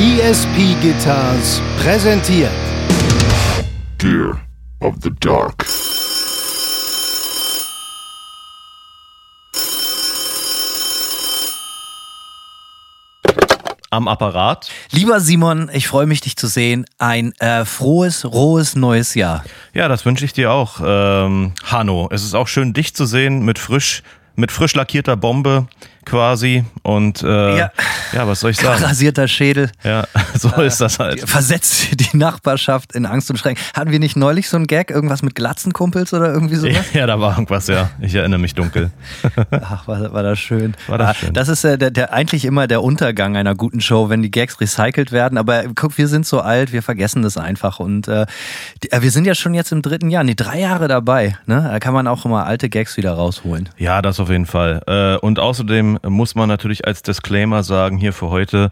ESP Guitars präsentiert Gear of the Dark. am Apparat. Lieber Simon, ich freue mich, dich zu sehen. Ein äh, frohes, rohes neues Jahr. Ja, das wünsche ich dir auch, ähm, Hanno. Es ist auch schön, dich zu sehen mit frisch, mit frisch lackierter Bombe quasi. Und äh, ja. ja, was soll ich sagen? Rasierter Schädel. Ja, so äh, ist das halt. Versetzt die Nachbarschaft in Angst und Schrecken. Hatten wir nicht neulich so ein Gag, irgendwas mit Glatzenkumpels oder irgendwie sowas? Ja, da war irgendwas, ja. Ich erinnere mich dunkel. Ach, war, war das schön. War das schön. Das ist äh, der, der, eigentlich immer der Untergang einer guten Show, wenn die Gags recycelt werden. Aber guck, wir sind so alt, wir vergessen das einfach. Und äh, äh, wir sind ja schon jetzt im dritten Jahr, nee, drei Jahre dabei. Ne? Da kann man auch immer alte Gags wieder rausholen. Ja, das auf jeden Fall. Äh, und außerdem muss man natürlich als Disclaimer sagen hier für heute,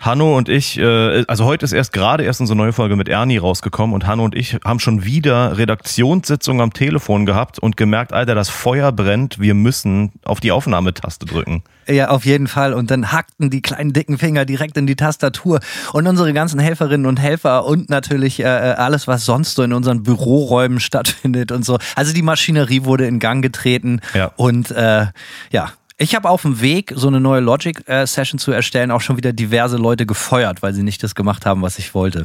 Hanno und ich, äh, also heute ist erst gerade erst unsere neue Folge mit Ernie rausgekommen und Hanno und ich haben schon wieder Redaktionssitzung am Telefon gehabt und gemerkt, Alter, das Feuer brennt, wir müssen auf die Aufnahmetaste drücken. Ja, auf jeden Fall. Und dann hackten die kleinen dicken Finger direkt in die Tastatur. Und unsere ganzen Helferinnen und Helfer und natürlich äh, äh alles, was sonst so in unseren Büroräumen stattfindet und so. Also die Maschinerie wurde in Gang getreten. Ja. Und äh, ja, ich habe auf dem Weg, so eine neue Logic-Session zu erstellen, auch schon wieder diverse Leute gefeuert, weil sie nicht das gemacht haben, was ich wollte.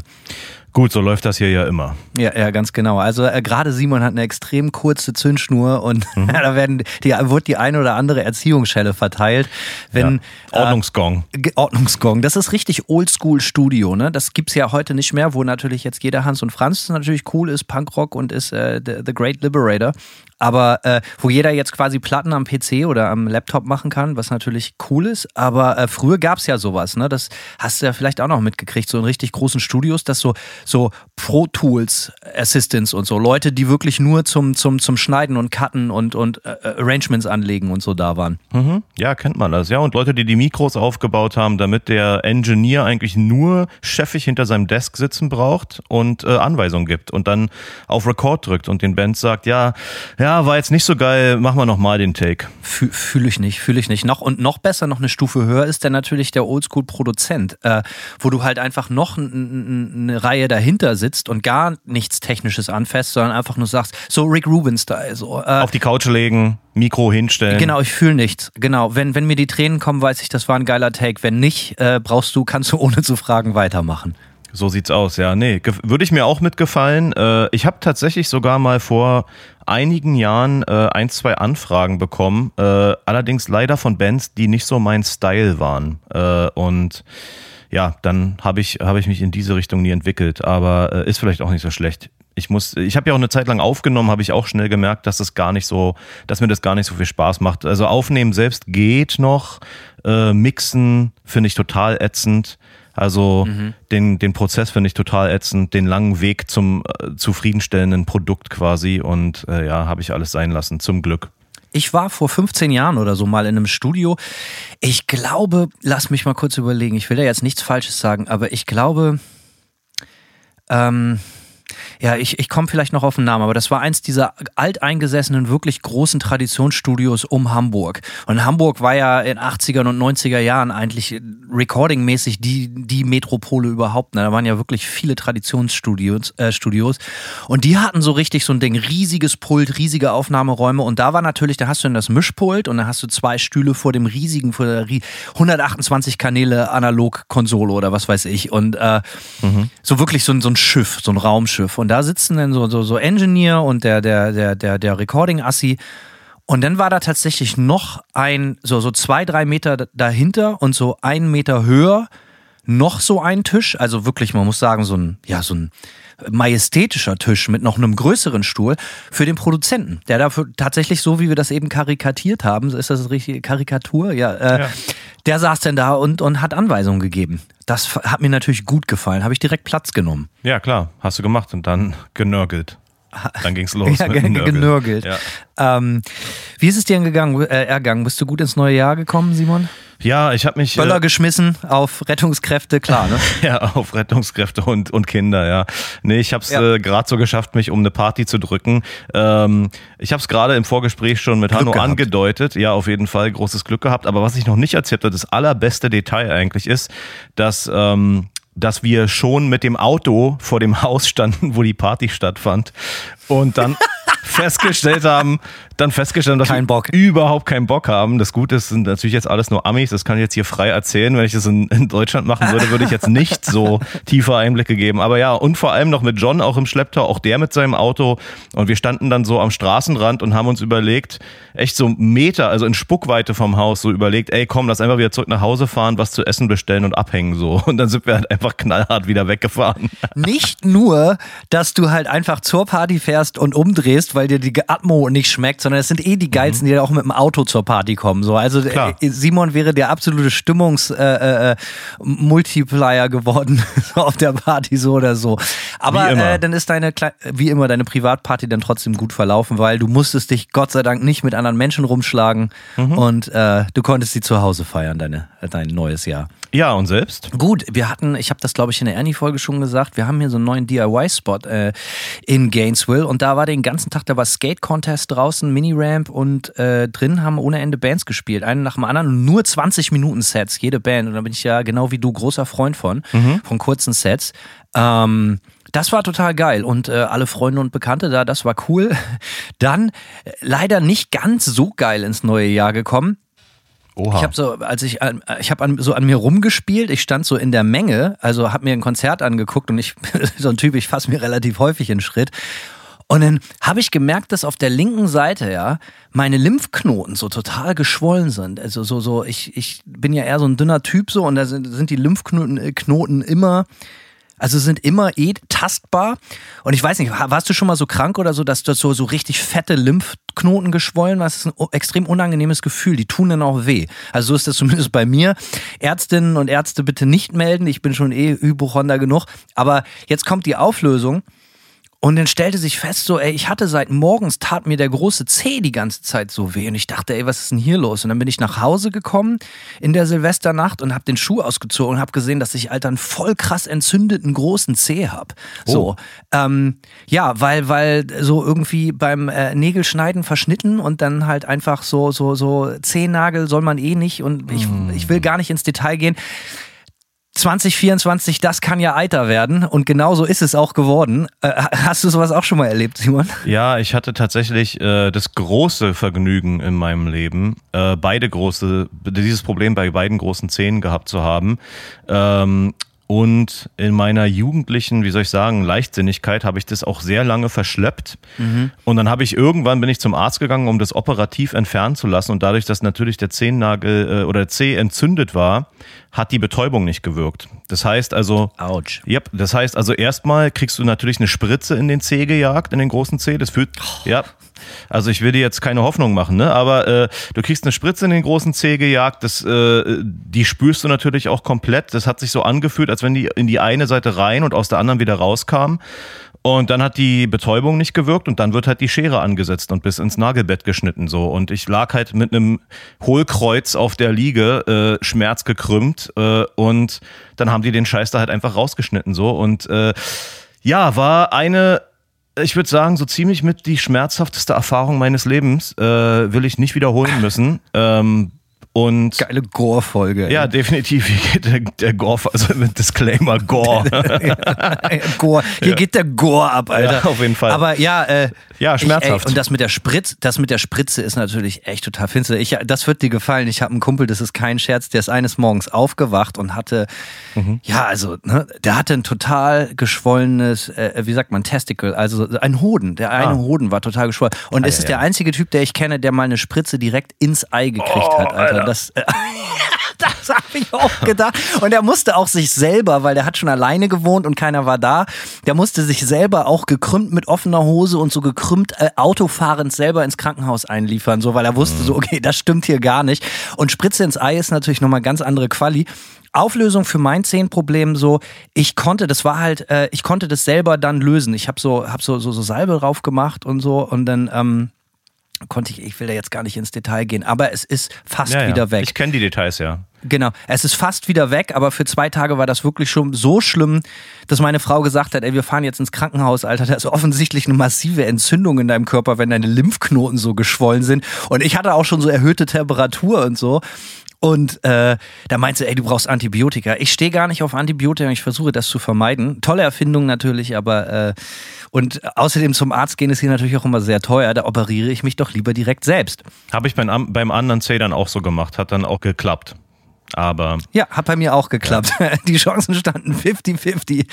Gut, so läuft das hier ja immer. Ja, ja, ganz genau. Also äh, gerade Simon hat eine extrem kurze Zündschnur und mhm. da werden die, wird die eine oder andere Erziehungsschelle verteilt. Wenn, ja. Ordnungsgong. Äh, Ordnungsgong. Das ist richtig Oldschool-Studio. Ne? Das gibt's ja heute nicht mehr, wo natürlich jetzt jeder Hans und Franz natürlich cool ist, Punkrock und ist äh, the, the Great Liberator aber äh, wo jeder jetzt quasi Platten am PC oder am Laptop machen kann, was natürlich cool ist. Aber äh, früher gab es ja sowas, ne? Das hast du ja vielleicht auch noch mitgekriegt, so in richtig großen Studios, dass so, so Pro Tools Assistants und so, Leute, die wirklich nur zum, zum, zum Schneiden und Cutten und, und äh, Arrangements anlegen und so da waren. Mhm. Ja, kennt man das, ja. Und Leute, die die Mikros aufgebaut haben, damit der Engineer eigentlich nur chefig hinter seinem Desk sitzen braucht und äh, Anweisungen gibt und dann auf Record drückt und den Bands sagt, ja, ja, ja, war jetzt nicht so geil, machen wir nochmal den Take. Fühle ich nicht, fühle ich nicht. Noch und noch besser, noch eine Stufe höher ist dann natürlich der Oldschool-Produzent, äh, wo du halt einfach noch eine Reihe dahinter sitzt und gar nichts Technisches anfasst, sondern einfach nur sagst, so Rick Rubin-Style. So, äh, Auf die Couch legen, Mikro hinstellen. Genau, ich fühle nichts. Genau, wenn, wenn mir die Tränen kommen, weiß ich, das war ein geiler Take. Wenn nicht, äh, brauchst du, kannst du ohne zu fragen weitermachen. So sieht's aus, ja. Nee, würde ich mir auch mitgefallen. Äh, ich habe tatsächlich sogar mal vor einigen Jahren äh, ein, zwei Anfragen bekommen, äh, allerdings leider von Bands, die nicht so mein Style waren. Äh, und ja, dann habe ich, hab ich mich in diese Richtung nie entwickelt, aber äh, ist vielleicht auch nicht so schlecht. Ich muss, ich habe ja auch eine Zeit lang aufgenommen, habe ich auch schnell gemerkt, dass das gar nicht so, dass mir das gar nicht so viel Spaß macht. Also aufnehmen selbst geht noch, äh, mixen finde ich total ätzend. Also mhm. den, den Prozess finde ich total ätzend, den langen Weg zum äh, zufriedenstellenden Produkt quasi und äh, ja, habe ich alles sein lassen, zum Glück. Ich war vor 15 Jahren oder so mal in einem Studio. Ich glaube, lass mich mal kurz überlegen, ich will da jetzt nichts Falsches sagen, aber ich glaube, ähm, ja, ich, ich komme vielleicht noch auf den Namen, aber das war eins dieser alteingesessenen, wirklich großen Traditionsstudios um Hamburg. Und Hamburg war ja in 80er und 90er Jahren eigentlich recordingmäßig die, die Metropole überhaupt. Ne? Da waren ja wirklich viele Traditionsstudios. Äh, Studios. Und die hatten so richtig so ein Ding, riesiges Pult, riesige Aufnahmeräume. Und da war natürlich, da hast du dann das Mischpult und da hast du zwei Stühle vor dem riesigen, vor der 128 Kanäle Analog-Konsole oder was weiß ich. Und äh, mhm. so wirklich so, so ein Schiff, so ein Raumschiff. Und da sitzen dann so, so, so Engineer und der, der, der, der, der Recording-Assi. Und dann war da tatsächlich noch ein, so, so zwei, drei Meter dahinter und so einen Meter höher noch so ein Tisch. Also wirklich, man muss sagen, so ein, ja, so ein majestätischer Tisch mit noch einem größeren Stuhl für den Produzenten, der dafür tatsächlich so, wie wir das eben karikatiert haben, ist das richtige Karikatur? Ja, äh, ja. Der saß denn da und, und hat Anweisungen gegeben. Das hat mir natürlich gut gefallen, habe ich direkt Platz genommen. Ja, klar, hast du gemacht und dann genörgelt. Dann ging's los. ja, mit genörgelt. Ja. Ähm, wie ist es dir gegangen, äh, ergangen? Bist du gut ins neue Jahr gekommen, Simon? Ja, ich habe mich. Böller äh, geschmissen auf Rettungskräfte, klar, ne? ja, auf Rettungskräfte und, und Kinder, ja. Nee, ich habe es ja. äh, gerade so geschafft, mich um eine Party zu drücken. Ähm, ich habe es gerade im Vorgespräch schon mit Glück Hanno gehabt. angedeutet. Ja, auf jeden Fall großes Glück gehabt. Aber was ich noch nicht erzählt habe, das allerbeste Detail eigentlich ist, dass. Ähm, dass wir schon mit dem Auto vor dem Haus standen, wo die Party stattfand. Und dann festgestellt haben, dann festgestellt haben, dass Kein wir Bock. überhaupt keinen Bock haben. Das Gute ist, sind natürlich jetzt alles nur Amis. Das kann ich jetzt hier frei erzählen. Wenn ich das in, in Deutschland machen würde, würde ich jetzt nicht so tiefe Einblicke geben. Aber ja, und vor allem noch mit John auch im Schlepptau, auch der mit seinem Auto. Und wir standen dann so am Straßenrand und haben uns überlegt, echt so Meter, also in Spuckweite vom Haus, so überlegt, ey, komm, lass einfach wieder zurück nach Hause fahren, was zu essen bestellen und abhängen so. Und dann sind wir halt einfach knallhart wieder weggefahren. Nicht nur, dass du halt einfach zur Party fährst und umdrehst, weil dir die Atmo nicht schmeckt, sondern es sind eh die geilsten, die auch mit dem Auto zur Party kommen. So, also Klar. äh, Simon wäre der absolute Stimmungs-Multiplier äh, äh, Multiplier geworden auf der Party so oder so. Aber. Äh, dann ist deine wie immer deine Privatparty dann trotzdem gut verlaufen, weil du musstest dich Gott sei Dank nicht mit anderen Menschen rumschlagen und äh, du konntest sie zu Hause feiern, deine, dein neues Jahr. Ja, und selbst? Gut, wir hatten, ich habe das glaube ich in der Ernie-Folge schon gesagt, wir haben hier so einen neuen DIY-Spot äh, in Gainesville und da war den ganzen Tag, da war Skate-Contest draußen, Mini-Ramp und äh, drin haben ohne Ende Bands gespielt, einen nach dem anderen, nur 20 Minuten Sets, jede Band und da bin ich ja genau wie du großer Freund von, von kurzen Sets. Ähm, das war total geil und äh, alle Freunde und Bekannte da, das war cool. Dann äh, leider nicht ganz so geil ins neue Jahr gekommen. Oha. Ich habe so, als ich, an- ich habe so an mir rumgespielt, ich stand so in der Menge, also habe mir ein Konzert angeguckt und ich, so ein Typ, ich fasse mir relativ häufig in Schritt. Und dann habe ich gemerkt, dass auf der linken Seite ja meine Lymphknoten so total geschwollen sind. Also so, so, ich, ich bin ja eher so ein dünner Typ so und da sind, sind die Lymphknoten äh, Knoten immer, also sind immer eh tastbar. Und ich weiß nicht, warst du schon mal so krank oder so, dass du so, so richtig fette Lymphknoten geschwollen warst? Das ist ein extrem unangenehmes Gefühl. Die tun dann auch weh. Also so ist das zumindest bei mir. Ärztinnen und Ärzte bitte nicht melden. Ich bin schon eh Hypochonder genug. Aber jetzt kommt die Auflösung. Und dann stellte sich fest, so, ey, ich hatte seit morgens, tat mir der große Zeh die ganze Zeit so weh. Und ich dachte, ey, was ist denn hier los? Und dann bin ich nach Hause gekommen in der Silvesternacht und habe den Schuh ausgezogen und habe gesehen, dass ich, Alter, einen voll krass entzündeten großen Zeh hab. So, ähm, ja, weil, weil so irgendwie beim äh, Nägelschneiden verschnitten und dann halt einfach so, so, so Zehennagel soll man eh nicht und ich, ich will gar nicht ins Detail gehen. 2024, das kann ja Eiter werden und genauso ist es auch geworden. Äh, hast du sowas auch schon mal erlebt, Simon? Ja, ich hatte tatsächlich äh, das große Vergnügen in meinem Leben, äh, beide große, dieses Problem bei beiden großen Zähnen gehabt zu haben. Ähm, und in meiner jugendlichen, wie soll ich sagen, Leichtsinnigkeit habe ich das auch sehr lange verschleppt. Und dann habe ich irgendwann bin ich zum Arzt gegangen, um das operativ entfernen zu lassen. Und dadurch, dass natürlich der Zehennagel äh, oder der Zeh entzündet war, hat die Betäubung nicht gewirkt. Das heißt also, Autsch. Yep, das heißt also erstmal kriegst du natürlich eine Spritze in den Zeh gejagt, in den großen Zeh. Das fühlt, ja. Also ich will dir jetzt keine Hoffnung machen, ne? Aber äh, du kriegst eine Spritze in den großen Zeh gejagt. Das, äh, die spürst du natürlich auch komplett. Das hat sich so angefühlt, als wenn die in die eine Seite rein und aus der anderen wieder rauskam. Und dann hat die Betäubung nicht gewirkt und dann wird halt die Schere angesetzt und bis ins Nagelbett geschnitten so. Und ich lag halt mit einem Hohlkreuz auf der Liege, äh, schmerzgekrümmt äh, und dann haben die den Scheiß da halt einfach rausgeschnitten so. Und äh, ja, war eine, ich würde sagen, so ziemlich mit die schmerzhafteste Erfahrung meines Lebens. Äh, will ich nicht wiederholen müssen. Ähm, und Geile Gore-Folge. ja, definitiv. Hier geht der, der Gore, also mit Disclaimer Gore. Gore. Hier geht der Gore ab, Alter. Ja, auf jeden Fall. Aber ja, äh, Ja, ich, schmerzhaft. ey, und das mit der Spritze, das mit der Spritze ist natürlich echt total finster. Ich, das wird dir gefallen. Ich habe einen Kumpel, das ist kein Scherz, der ist eines Morgens aufgewacht und hatte, Mhm. ja, also, ne, der hatte ein total geschwollenes, äh, wie sagt man, Testicle, also ein Hoden. Der eine Ah. Hoden war total geschwollen. Und es ja, ist der ja. einzige Typ, der ich kenne, der mal eine Spritze direkt ins Ei gekriegt Oh, hat, Alter. Das, äh, das habe ich auch gedacht. Und er musste auch sich selber, weil der hat schon alleine gewohnt und keiner war da, der musste sich selber auch gekrümmt mit offener Hose und so gekrümmt äh, autofahrend selber ins Krankenhaus einliefern, so weil er wusste so, okay, das stimmt hier gar nicht. Und Spritze ins Ei ist natürlich nochmal ganz andere Quali. Auflösung für mein Zehenproblem so, ich konnte, das war halt, äh, ich konnte das selber dann lösen. Ich habe so, hab so, so, so Salbe drauf gemacht und so und dann ähm, konnte ich, ich will da jetzt gar nicht ins Detail gehen, aber es ist fast Ja, ja. wieder weg. Ich kenne die Details ja. Genau, es ist fast wieder weg, aber für zwei Tage war das wirklich schon so schlimm, dass meine Frau gesagt hat, ey, wir fahren jetzt ins Krankenhaus, Alter, da ist offensichtlich eine massive Entzündung in deinem Körper, wenn deine Lymphknoten so geschwollen sind. Und ich hatte auch schon so erhöhte Temperatur und so. Und äh, da meinte sie, ey, du brauchst Antibiotika. Ich stehe gar nicht auf Antibiotika, ich versuche das zu vermeiden. Tolle Erfindung natürlich, aber äh, und außerdem zum Arzt gehen ist hier natürlich auch immer sehr teuer. Da operiere ich mich doch lieber direkt selbst. Habe ich beim, beim anderen C dann auch so gemacht, hat dann auch geklappt. Aber Ja, hat bei mir auch geklappt. Die Chancen standen 50-50.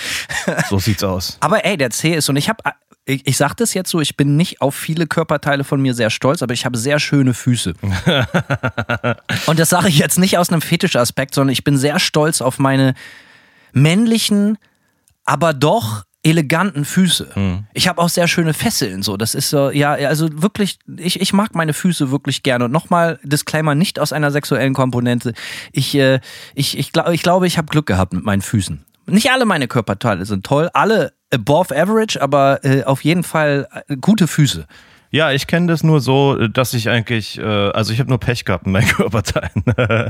so sieht's aus. Aber ey, der C ist und ich habe ich, ich sage das jetzt so, ich bin nicht auf viele Körperteile von mir sehr stolz, aber ich habe sehr schöne Füße. und das sage ich jetzt nicht aus einem Fetischaspekt, sondern ich bin sehr stolz auf meine männlichen, aber doch eleganten Füße. Ich habe auch sehr schöne Fesseln, so. Das ist so, ja, also wirklich, ich, ich mag meine Füße wirklich gerne. Und nochmal, Disclaimer, nicht aus einer sexuellen Komponente. Ich, äh, ich, ich, glaub, ich glaube, ich habe Glück gehabt mit meinen Füßen. Nicht alle meine Körperteile sind toll, alle above average, aber äh, auf jeden Fall äh, gute Füße. Ja, ich kenne das nur so, dass ich eigentlich, äh, also ich habe nur Pech gehabt in meinen Körperteilen.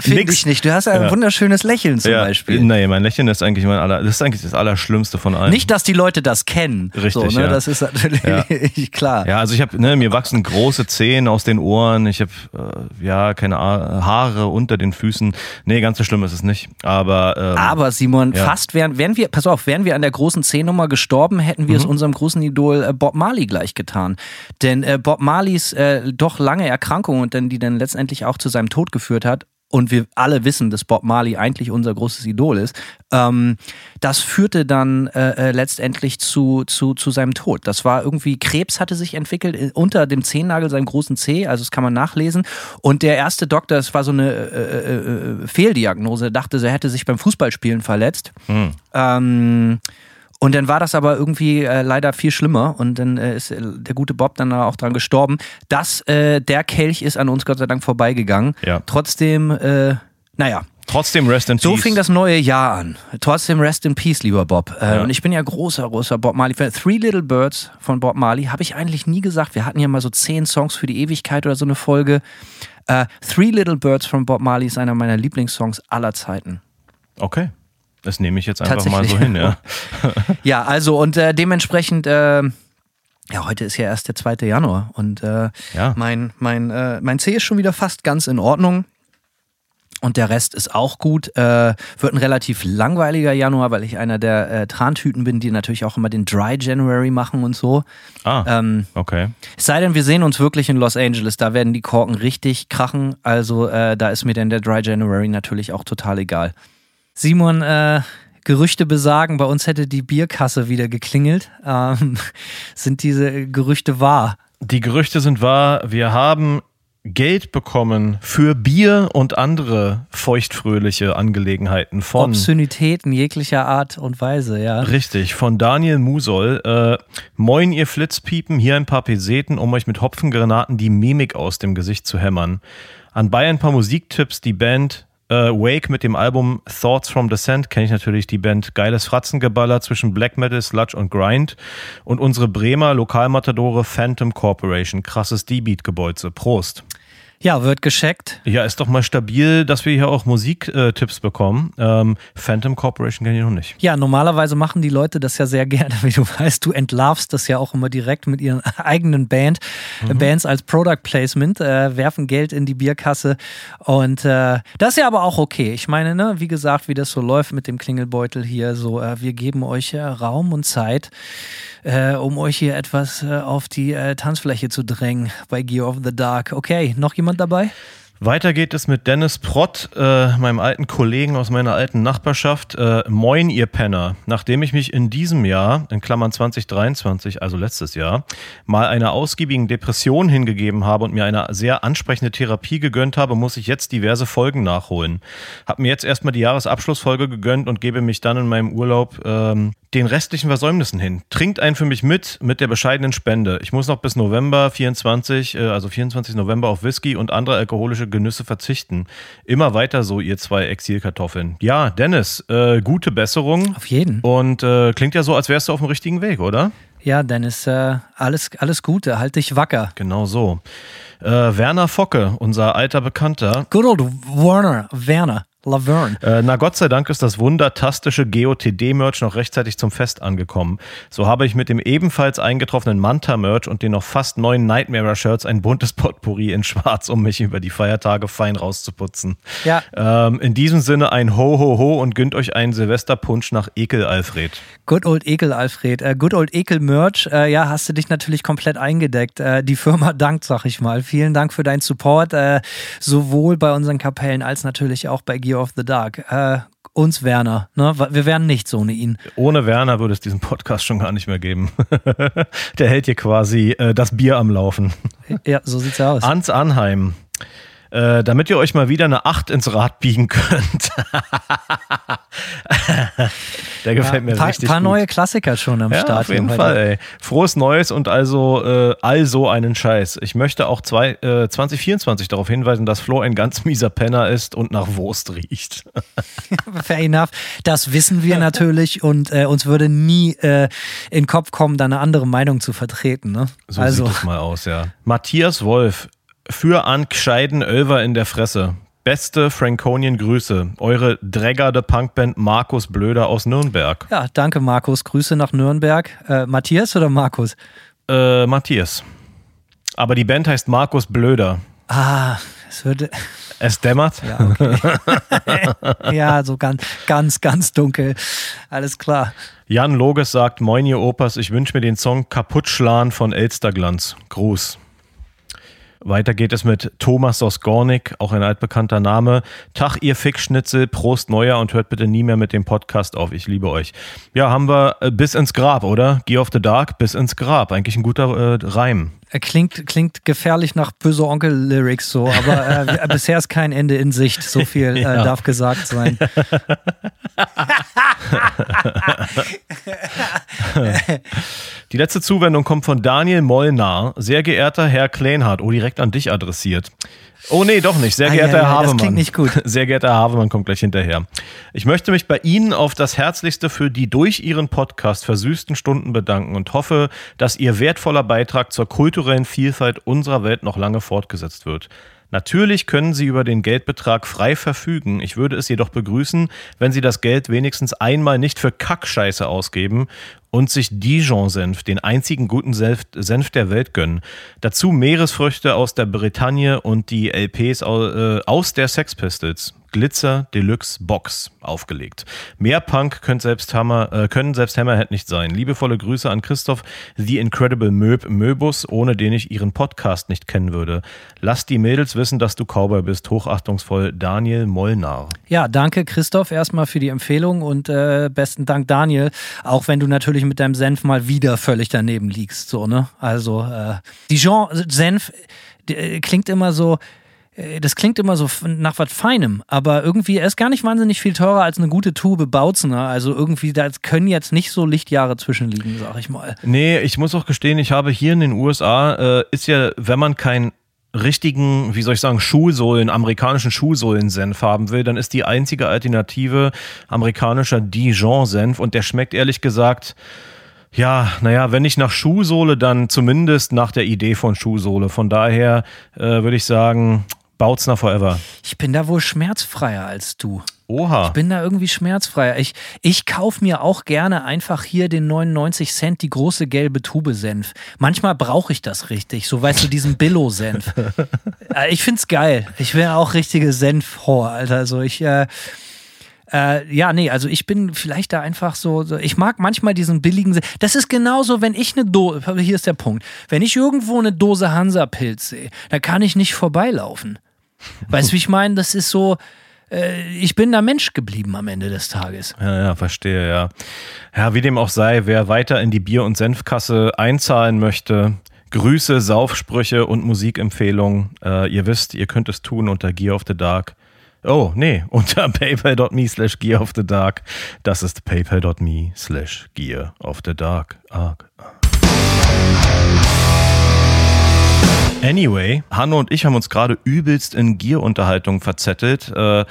Finde ich nicht. Du hast ein Ja. wunderschönes Lächeln zum ja, Beispiel. Nee, mein Lächeln ist eigentlich mein aller, das ist eigentlich das Allerschlimmste von allen. Nicht, dass die Leute das kennen. Richtig, so, ne? ja. Das ist natürlich klar. Ja, also ich habe, ne, mir wachsen große Zehen aus den Ohren, ich habe, äh, ja, keine Haare unter den Füßen. Nee, ganz so schlimm ist es nicht. Aber, ähm, Aber Simon, fast wären, wären wir, pass auf, wären wir an der großen C-Nummer gestorben, hätten wir es Mhm. unserem großen Idol äh, Bob Marley gleich getan. Denn äh, Bob Marleys äh, doch lange Erkrankung und dann die dann letztendlich auch zu seinem Tod geführt hat. Und wir alle wissen, dass Bob Marley eigentlich unser großes Idol ist. Ähm, das führte dann äh, äh, letztendlich zu, zu, zu seinem Tod. Das war irgendwie, Krebs hatte sich entwickelt unter dem Zehennagel, seinem großen C, also das kann man nachlesen. Und der erste Doktor, es war so eine äh, Fehldiagnose, dachte, er hätte sich beim Fußballspielen verletzt. Ähm, und dann war das aber irgendwie äh, leider viel schlimmer und dann äh, ist äh, der gute Bob dann auch dran gestorben. Das, äh, der Kelch ist an uns Gott sei Dank vorbeigegangen. Ja. Trotzdem, äh, naja, trotzdem Rest in so Peace. fing das neue Jahr an. Trotzdem Rest in Peace, lieber Bob. Äh, Ja. Und ich bin ja großer, großer Bob Marley-Fan. Three Little Birds von Bob Marley habe ich eigentlich nie gesagt. Wir hatten ja mal so zehn Songs für die Ewigkeit oder so eine Folge. Äh, Three Little Birds von Bob Marley ist einer meiner Lieblingssongs aller Zeiten. Okay. Das nehme ich jetzt einfach mal so hin, ja. Ja, also und äh, dementsprechend, äh, ja, heute ist ja erst der 2. Januar und äh, Ja. mein, mein, äh, mein C ist schon wieder fast ganz in Ordnung. Und der Rest ist auch gut. Äh, wird ein relativ langweiliger Januar, weil ich einer der äh, Trantüten bin, die natürlich auch immer den Dry January machen und so. Ah, Ähm, okay. es sei denn, wir sehen uns wirklich in Los Angeles. Da werden die Korken richtig krachen. Also äh, da ist mir denn der Dry January natürlich auch total egal. Simon, äh, Gerüchte besagen, bei uns hätte die Bierkasse wieder geklingelt. Ähm, sind diese Gerüchte wahr? Die Gerüchte sind wahr. Wir haben Geld bekommen für Bier und andere feuchtfröhliche Angelegenheiten von. Obszönitäten jeglicher Art und Weise, ja. Richtig, von Daniel Musol. Äh, Moin, ihr Flitzpiepen, hier ein paar Peseten, um euch mit Hopfengranaten die Mimik aus dem Gesicht zu hämmern. Anbei ein paar Musiktipps, die Band äh, Wake mit dem Album Thoughts from Descent, kenne ich natürlich die Band Geiles Fratzengeballer zwischen Black Metal, Sludge und Grind und unsere Bremer Lokalmatadore Phantom Corporation, krasses D-Beat-Gebäude. Prost. Ja, wird gescheckt. Ja, ist doch mal stabil, dass wir hier auch Musiktipps bekommen. Ähm, Phantom Corporation kenne ich noch nicht. Ja, normalerweise machen die Leute das ja sehr gerne, wie du weißt. Du entlarvst das ja auch immer direkt mit ihren eigenen Band, äh, Bands als Product Placement, äh, werfen Geld in die Bierkasse. Und äh, das ist ja aber auch okay. Ich meine, ne, wie gesagt, wie das so läuft mit dem Klingelbeutel hier, so, äh, wir geben euch äh, Raum und Zeit, äh, um euch hier etwas äh, auf die äh, Tanzfläche zu drängen bei Gear of the Dark. Okay, noch jemand dabei? Weiter geht es mit Dennis Prott, äh, meinem alten Kollegen aus meiner alten Nachbarschaft. Äh, Moin, ihr Penner. Nachdem ich mich in diesem Jahr, in Klammern 2023, also letztes Jahr, mal einer ausgiebigen Depression hingegeben habe und mir eine sehr ansprechende Therapie gegönnt habe, muss ich jetzt diverse Folgen nachholen. Hab mir jetzt erstmal die Jahresabschlussfolge gegönnt und gebe mich dann in meinem Urlaub ähm, den restlichen Versäumnissen hin. Trinkt einen für mich mit, mit der bescheidenen Spende. Ich muss noch bis November 24, äh, also 24. November auf Whisky und andere alkoholische Genüsse verzichten. Immer weiter so, ihr zwei Exilkartoffeln. Ja, Dennis, äh, gute Besserung. Auf jeden. Und äh, klingt ja so, als wärst du auf dem richtigen Weg, oder? Ja, Dennis, äh, alles, alles Gute, halt dich wacker. Genau so. Äh, Werner Focke, unser alter Bekannter. Good old Werner, Werner. Laverne. Äh, na Gott sei Dank ist das wundertastische GOTD-Merch noch rechtzeitig zum Fest angekommen. So habe ich mit dem ebenfalls eingetroffenen Manta-Merch und den noch fast neuen Nightmare-Shirts ein buntes Potpourri in schwarz, um mich über die Feiertage fein rauszuputzen. Ja. Ähm, in diesem Sinne ein Ho Ho Ho und gönnt euch einen Silvesterpunsch nach Ekel Alfred. Good Old Ekel, Alfred. Äh, Good Old Ekel Merch. Äh, ja, hast du dich natürlich komplett eingedeckt. Äh, die Firma dankt, sag ich mal. Vielen Dank für deinen Support, äh, sowohl bei unseren Kapellen als natürlich auch bei Of the Dark. Äh, uns Werner, ne? Wir wären nichts ohne ihn. Ohne Werner würde es diesen Podcast schon gar nicht mehr geben. Der hält hier quasi äh, das Bier am Laufen. Ja, so sieht's aus. Ans Anheim. Äh, damit ihr euch mal wieder eine 8 ins Rad biegen könnt. Der gefällt ja, mir paar, richtig paar gut. neue Klassiker schon am ja, Start. auf jeden Fall, ey. Frohes Neues und also äh, also einen Scheiß. Ich möchte auch zwei, äh, 2024 darauf hinweisen, dass Flo ein ganz mieser Penner ist und nach Wurst riecht. Fair enough. Das wissen wir natürlich und äh, uns würde nie äh, in den Kopf kommen, da eine andere Meinung zu vertreten. Ne? So also, sieht es mal aus, ja. Matthias Wolf, für an Gscheiden Ölver in der Fresse. Beste Frankonien Grüße. Eure dräggerde Punkband Markus Blöder aus Nürnberg. ja, danke Markus. Grüße nach Nürnberg. Äh, Matthias oder Markus? Äh, Matthias. Aber die Band heißt Markus Blöder. Ah, es würde. Es dämmert. Ja, okay. ja, so ganz, ganz, ganz dunkel. Alles klar. Jan Loges sagt, Moin ihr Opas, ich wünsche mir den Song Kaputtschlan von Elsterglanz. Gruß. Weiter geht es mit Thomas Sosgornik, auch ein altbekannter Name. Tag, ihr Fickschnitzel, Prost Neuer und hört bitte nie mehr mit dem Podcast auf. Ich liebe euch. Ja, haben wir äh, bis ins Grab, oder? Gear of the Dark, bis ins Grab. Eigentlich ein guter äh, Reim. Er klingt, klingt gefährlich nach böse Onkel-Lyrics so, aber äh, bisher ist kein Ende in Sicht. So viel äh, Ja. darf gesagt sein. Die letzte Zuwendung kommt von Daniel Molnar. Sehr geehrter Herr Kleinhardt. Oh, direkt an dich adressiert. Oh nee, doch nicht. Sehr geehrter ei, Herr ei, das Havemann. klingt nicht gut. Sehr geehrter Herr Havemann kommt gleich hinterher. Ich möchte mich bei Ihnen auf das Herzlichste für die durch Ihren Podcast versüßten Stunden bedanken und hoffe, dass Ihr wertvoller Beitrag zur kulturellen Vielfalt unserer Welt noch lange fortgesetzt wird. Natürlich können Sie über den Geldbetrag frei verfügen. Ich würde es jedoch begrüßen, wenn Sie das Geld wenigstens einmal nicht für Kackscheiße ausgeben und sich Dijon-Senf, den einzigen guten Senf, Senf der Welt gönnen. Dazu Meeresfrüchte aus der Bretagne und die LPs au- äh, aus der Sex Pistols. Glitzer Deluxe Box aufgelegt. Mehr Punk können selbst, Hammer, äh, können selbst Hammerhead nicht sein. Liebevolle Grüße an Christoph The Incredible Möb Möbus, ohne den ich ihren Podcast nicht kennen würde. Lass die Mädels wissen, dass du Cowboy bist. Hochachtungsvoll Daniel Molnar. Ja, danke Christoph erstmal für die Empfehlung und äh, besten Dank Daniel, auch wenn du natürlich mit deinem Senf mal wieder völlig daneben liegst, so, ne? Also äh, Dijon Senf äh, klingt immer so das klingt immer so nach was Feinem, aber irgendwie er ist gar nicht wahnsinnig viel teurer als eine gute Tube Bautzener. Also irgendwie, da können jetzt nicht so Lichtjahre zwischenliegen, sag ich mal. Nee, ich muss auch gestehen, ich habe hier in den USA, äh, ist ja, wenn man kein richtigen, wie soll ich sagen, Schuhsohlen, amerikanischen Schuhsohlen-Senf haben will, dann ist die einzige Alternative amerikanischer Dijon-Senf und der schmeckt ehrlich gesagt, ja, naja, wenn nicht nach Schuhsohle, dann zumindest nach der Idee von Schuhsohle. Von daher äh, würde ich sagen, Bautzner Forever. Ich bin da wohl schmerzfreier als du. Oha. Ich bin da irgendwie schmerzfreier. Ich, ich kaufe mir auch gerne einfach hier den 99 Cent, die große gelbe Tube Senf. Manchmal brauche ich das richtig, so weißt du, diesen Billo-Senf. Äh, ich find's geil. Ich wäre auch richtige Senf-Whore, Alter. Also ich, äh, äh, ja, nee, also ich bin vielleicht da einfach so, so, ich mag manchmal diesen billigen, Se- das ist genauso, wenn ich eine Dose, hier ist der Punkt, wenn ich irgendwo eine Dose Hansa-Pilz sehe, dann kann ich nicht vorbeilaufen. Weißt du, wie ich meine? Das ist so, äh, ich bin da Mensch geblieben am Ende des Tages. Ja, ja, verstehe, ja. Ja, wie dem auch sei, wer weiter in die Bier- und Senfkasse einzahlen möchte, Grüße, Saufsprüche und Musikempfehlungen. Äh, ihr wisst, ihr könnt es tun unter Gear of the Dark. Oh, nee, unter paypal.me slash Gear of the Dark. Das ist paypal.me slash Gear of the Dark. Arg. Anyway, Hanno und ich haben uns gerade übelst in Gear-Unterhaltung verzettelt, äh,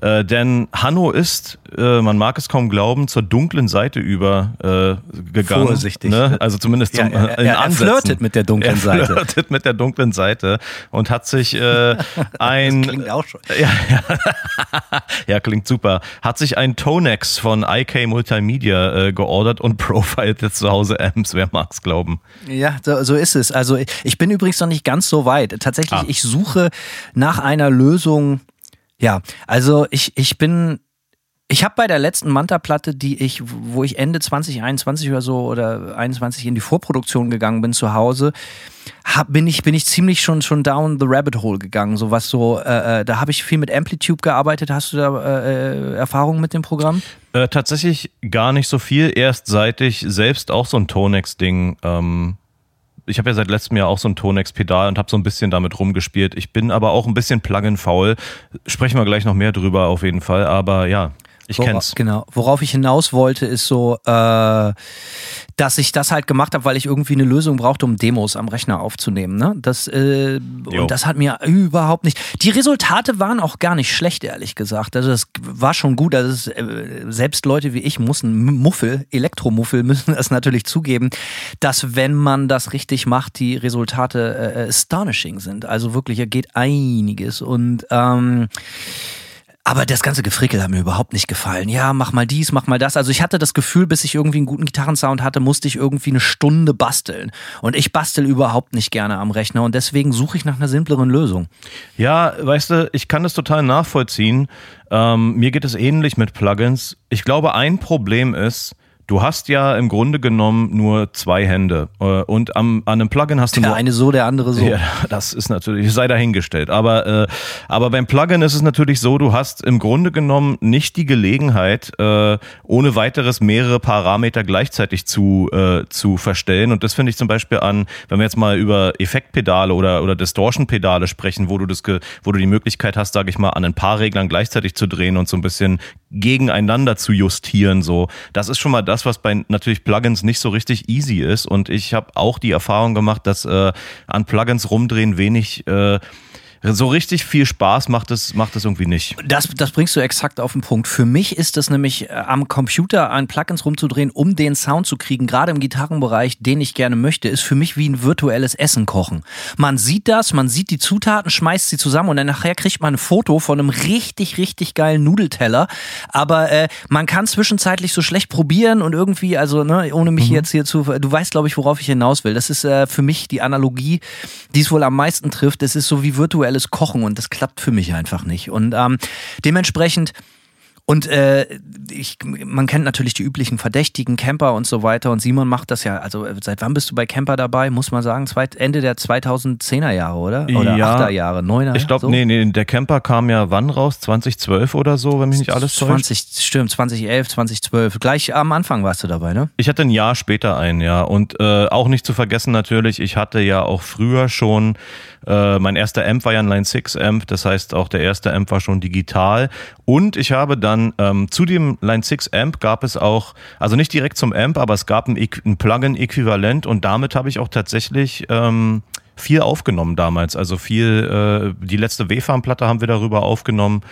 äh, denn Hanno ist, äh, man mag es kaum glauben, zur dunklen Seite übergegangen. Äh, gegangen, Vorsichtig. Ne? Also zumindest zum, Ja, er- äh, in er- er Ansätzen. flirtet mit der dunklen er Seite. flirtet mit der dunklen Seite und hat sich äh, ein... Klingt auch schon. Ja, ja. ja, klingt super. Hat sich ein Tonex von IK Multimedia äh, geordert und profilt jetzt zu Hause Amps, wer mag's glauben. Ja, so, so ist es. Also ich bin übrigens noch nicht ganz so weit. Tatsächlich, Ah. ich suche nach einer Lösung. Ja, also ich, ich bin. Ich habe bei der letzten Manta-Platte, die ich, wo ich Ende 2021 oder so oder 21 in die Vorproduktion gegangen bin zu Hause, hab, bin ich bin ich ziemlich schon schon down the rabbit hole gegangen. So was so, äh, äh, da habe ich viel mit Amplitude gearbeitet. Hast du da äh, äh, Erfahrungen mit dem Programm? Äh, tatsächlich gar nicht so viel, erst seit ich selbst auch so ein Tonex-Ding. Ähm, ich habe ja seit letztem Jahr auch so ein Tonex-Pedal und habe so ein bisschen damit rumgespielt. Ich bin aber auch ein bisschen Plugin-faul. Sprechen wir gleich noch mehr drüber auf jeden Fall. Aber ja, ich Wora- kenn's. Genau. Worauf ich hinaus wollte, ist so, äh, dass ich das halt gemacht habe, weil ich irgendwie eine Lösung brauchte, um Demos am Rechner aufzunehmen. Ne? Das, äh, und das hat mir überhaupt nicht. Die Resultate waren auch gar nicht schlecht, ehrlich gesagt. Also das war schon gut. Also es, äh, selbst Leute wie ich müssen, M- Muffel, Elektromuffel müssen das natürlich zugeben, dass wenn man das richtig macht, die Resultate äh, astonishing sind. Also wirklich, hier geht einiges. Und ähm, aber das ganze Gefrickel hat mir überhaupt nicht gefallen. Ja, mach mal dies, mach mal das. Also ich hatte das Gefühl, bis ich irgendwie einen guten Gitarrensound hatte, musste ich irgendwie eine Stunde basteln. Und ich bastel überhaupt nicht gerne am Rechner und deswegen suche ich nach einer simpleren Lösung. Ja, weißt du, ich kann das total nachvollziehen. Ähm, mir geht es ähnlich mit Plugins. Ich glaube, ein Problem ist, du hast ja im Grunde genommen nur zwei Hände. Äh, und am, an einem Plugin hast du Der nur eine so, der andere so. Ja, das ist natürlich, sei dahingestellt. Aber, äh, aber beim Plugin ist es natürlich so, du hast im Grunde genommen nicht die Gelegenheit, äh, ohne weiteres mehrere Parameter gleichzeitig zu, äh, zu verstellen. Und das finde ich zum Beispiel an, wenn wir jetzt mal über Effektpedale oder, oder Distortion-Pedale sprechen, wo du das, ge- wo du die Möglichkeit hast, sage ich mal, an ein paar Reglern gleichzeitig zu drehen und so ein bisschen gegeneinander zu justieren. So, das ist schon mal das, was bei natürlich Plugins nicht so richtig easy ist. Und ich habe auch die Erfahrung gemacht, dass äh, an Plugins rumdrehen wenig äh, so richtig viel Spaß macht es, macht es irgendwie nicht. Das, das bringst du exakt auf den Punkt. Für mich ist es nämlich äh, am Computer an Plugins rumzudrehen, um den Sound zu kriegen, gerade im Gitarrenbereich, den ich gerne möchte, ist für mich wie ein virtuelles Essen kochen. Man sieht das, man sieht die Zutaten, schmeißt sie zusammen und dann nachher kriegt man ein Foto von einem richtig, richtig geilen Nudelteller. Aber äh, man kann zwischenzeitlich so schlecht probieren und irgendwie, also ne, ohne mich jetzt hier zu, du weißt, glaube ich, worauf ich hinaus will. Das ist äh, für mich die Analogie, die es wohl am meisten trifft. Das ist so wie virtuelles Kochen und das klappt für mich einfach nicht. Und ähm, dementsprechend und äh, ich, man kennt natürlich die üblichen Verdächtigen, Camper und so weiter. Und Simon macht das ja, also äh, seit wann bist du bei Camper dabei? Muss man sagen, zweit, Ende der 2010er Jahre, oder? Oder Ja. 8er Jahre, 9er Ich glaube, so? nee, nee, der Camper kam ja wann raus? 2012 oder so, wenn mich nicht alles täuscht. 20, stimmt, 2011, 2012. Gleich am Anfang warst du dabei, ne? Ich hatte ein Jahr später ein, ja. Und äh, auch nicht zu vergessen natürlich, ich hatte ja auch früher schon, äh, mein erster Amp war ja ein Line 6 Amp, das heißt auch der erste Amp war schon digital. Und ich habe dann ähm, zu dem Line 6 Amp gab es auch, also nicht direkt zum Amp, aber es gab ein, ein Plugin-Äquivalent und damit habe ich auch tatsächlich ähm, viel aufgenommen damals. Also viel, äh, die letzte W-Farm-Platte haben wir darüber aufgenommen,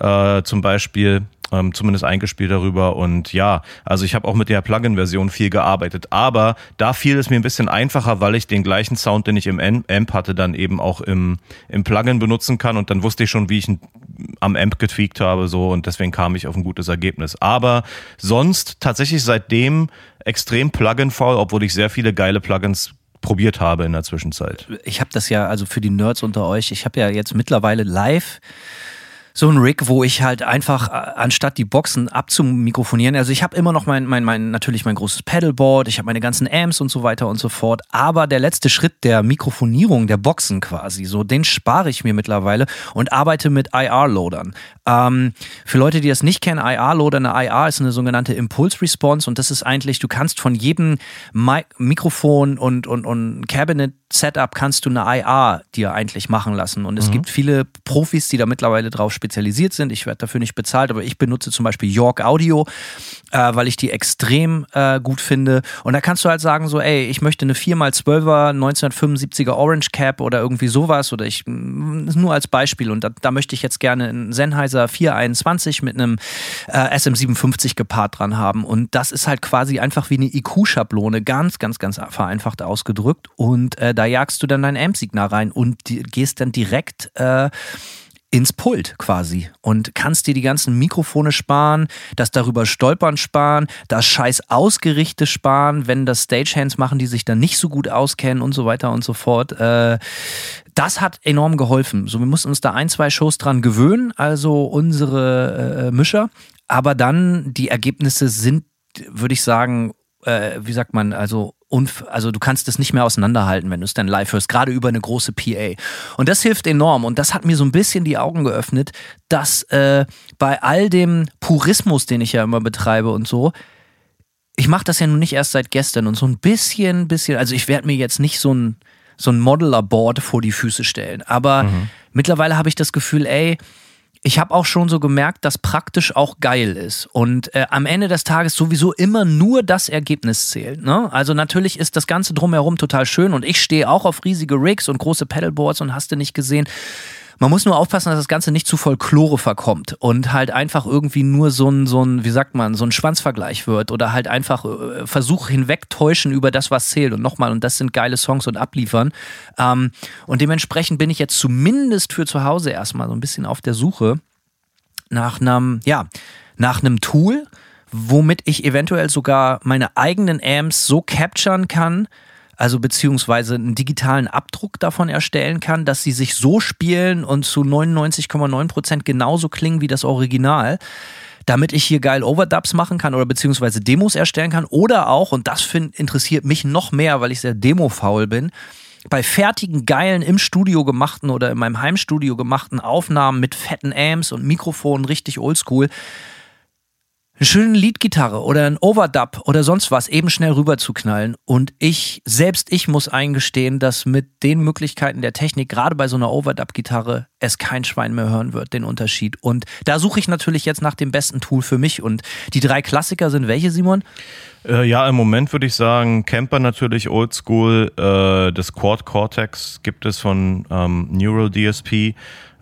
äh, zum Beispiel, ähm, zumindest eingespielt darüber. Und ja, also ich habe auch mit der Plugin-Version viel gearbeitet. Aber da fiel es mir ein bisschen einfacher, weil ich den gleichen Sound, den ich im Am- Amp hatte, dann eben auch im, im Plugin benutzen kann. Und dann wusste ich schon, wie ich ihn am Amp getweakt habe, so und deswegen kam ich auf ein gutes Ergebnis. Aber sonst tatsächlich seitdem extrem Plugin-faul, obwohl ich sehr viele geile Plugins probiert habe in der Zwischenzeit. ich habe das ja, also für die Nerds unter euch, ich habe ja jetzt mittlerweile live so ein Rig, wo ich halt einfach, äh, anstatt die Boxen abzumikrofonieren, also ich habe immer noch mein, mein, mein, natürlich mein großes Pedalboard, ich habe meine ganzen Amps und so weiter und so fort, aber der letzte Schritt der Mikrofonierung der Boxen quasi, so, den spare ich mir mittlerweile und arbeite mit IR-Loadern. Ähm, für Leute, die das nicht kennen, IR-Loader, eine IR ist eine sogenannte Impulse Response und das ist eigentlich, du kannst von jedem Mi Mikrofon und, und, und Cabinet Setup kannst du eine IR dir eigentlich machen lassen. Und es mhm. gibt viele Profis, die da mittlerweile drauf spezialisiert sind. Ich werde dafür nicht bezahlt, aber ich benutze zum Beispiel York Audio, äh, weil ich die extrem äh, gut finde. Und da kannst du halt sagen, so, ey, ich möchte eine 4x12er 1975er Orange Cap oder irgendwie sowas. Oder ich, nur als Beispiel. Und da, da möchte ich jetzt gerne einen Sennheiser 421 mit einem äh, SM57 gepaart dran haben. Und das ist halt quasi einfach wie eine IQ-Schablone, ganz, ganz, ganz vereinfacht ausgedrückt. Und äh, da jagst du dann dein Amp-Signal rein und gehst dann direkt äh, ins Pult quasi und kannst dir die ganzen Mikrofone sparen, das darüber stolpern sparen, das scheiß Ausgerichte sparen, wenn das Stagehands machen, die sich dann nicht so gut auskennen und so weiter und so fort. Äh, das hat enorm geholfen. So, wir mussten uns da ein, zwei Shows dran gewöhnen, also unsere äh, Mischer. Aber dann die Ergebnisse sind, würde ich sagen, äh, wie sagt man, also also du kannst es nicht mehr auseinanderhalten, wenn du es dann live hörst, gerade über eine große PA. Und das hilft enorm. Und das hat mir so ein bisschen die Augen geöffnet, dass äh, bei all dem Purismus, den ich ja immer betreibe und so, ich mache das ja nun nicht erst seit gestern und so ein bisschen, bisschen, also ich werde mir jetzt nicht so ein, so ein Modeler-Board vor die Füße stellen. Aber mhm. mittlerweile habe ich das Gefühl, ey, ich habe auch schon so gemerkt, dass praktisch auch geil ist und äh, am Ende des Tages sowieso immer nur das Ergebnis zählt. Ne? Also natürlich ist das Ganze drumherum total schön und ich stehe auch auf riesige Rigs und große Pedalboards und hast du nicht gesehen. Man muss nur aufpassen, dass das Ganze nicht zu Folklore verkommt und halt einfach irgendwie nur so ein, so ein, wie sagt man, so ein Schwanzvergleich wird oder halt einfach äh, Versuch hinwegtäuschen über das, was zählt. Und nochmal, und das sind geile Songs und abliefern. Ähm, und dementsprechend bin ich jetzt zumindest für zu Hause erstmal so ein bisschen auf der Suche nach einem, ja, nach einem Tool, womit ich eventuell sogar meine eigenen Amps so capturen kann, also beziehungsweise einen digitalen Abdruck davon erstellen kann, dass sie sich so spielen und zu 99,9 Prozent genauso klingen wie das Original damit ich hier geil Overdubs machen kann oder beziehungsweise Demos erstellen kann oder auch, und das find, interessiert mich noch mehr, weil ich sehr demofaul bin, bei fertigen, geilen, im Studio gemachten oder in meinem Heimstudio gemachten Aufnahmen mit fetten Amps und Mikrofonen, richtig oldschool, eine schöne Leadgitarre oder ein Overdub oder sonst was eben schnell rüberzuknallen. Und ich, selbst ich muss eingestehen, dass mit den Möglichkeiten der Technik, gerade bei so einer Overdub-Gitarre, es kein Schwein mehr hören wird, den Unterschied. Und da suche ich natürlich jetzt nach dem besten Tool für mich. Und die drei Klassiker sind welche, Simon? Äh, ja, im Moment würde ich sagen, Camper natürlich Oldschool. Äh, das Quad Cortex gibt es von ähm, Neural DSP.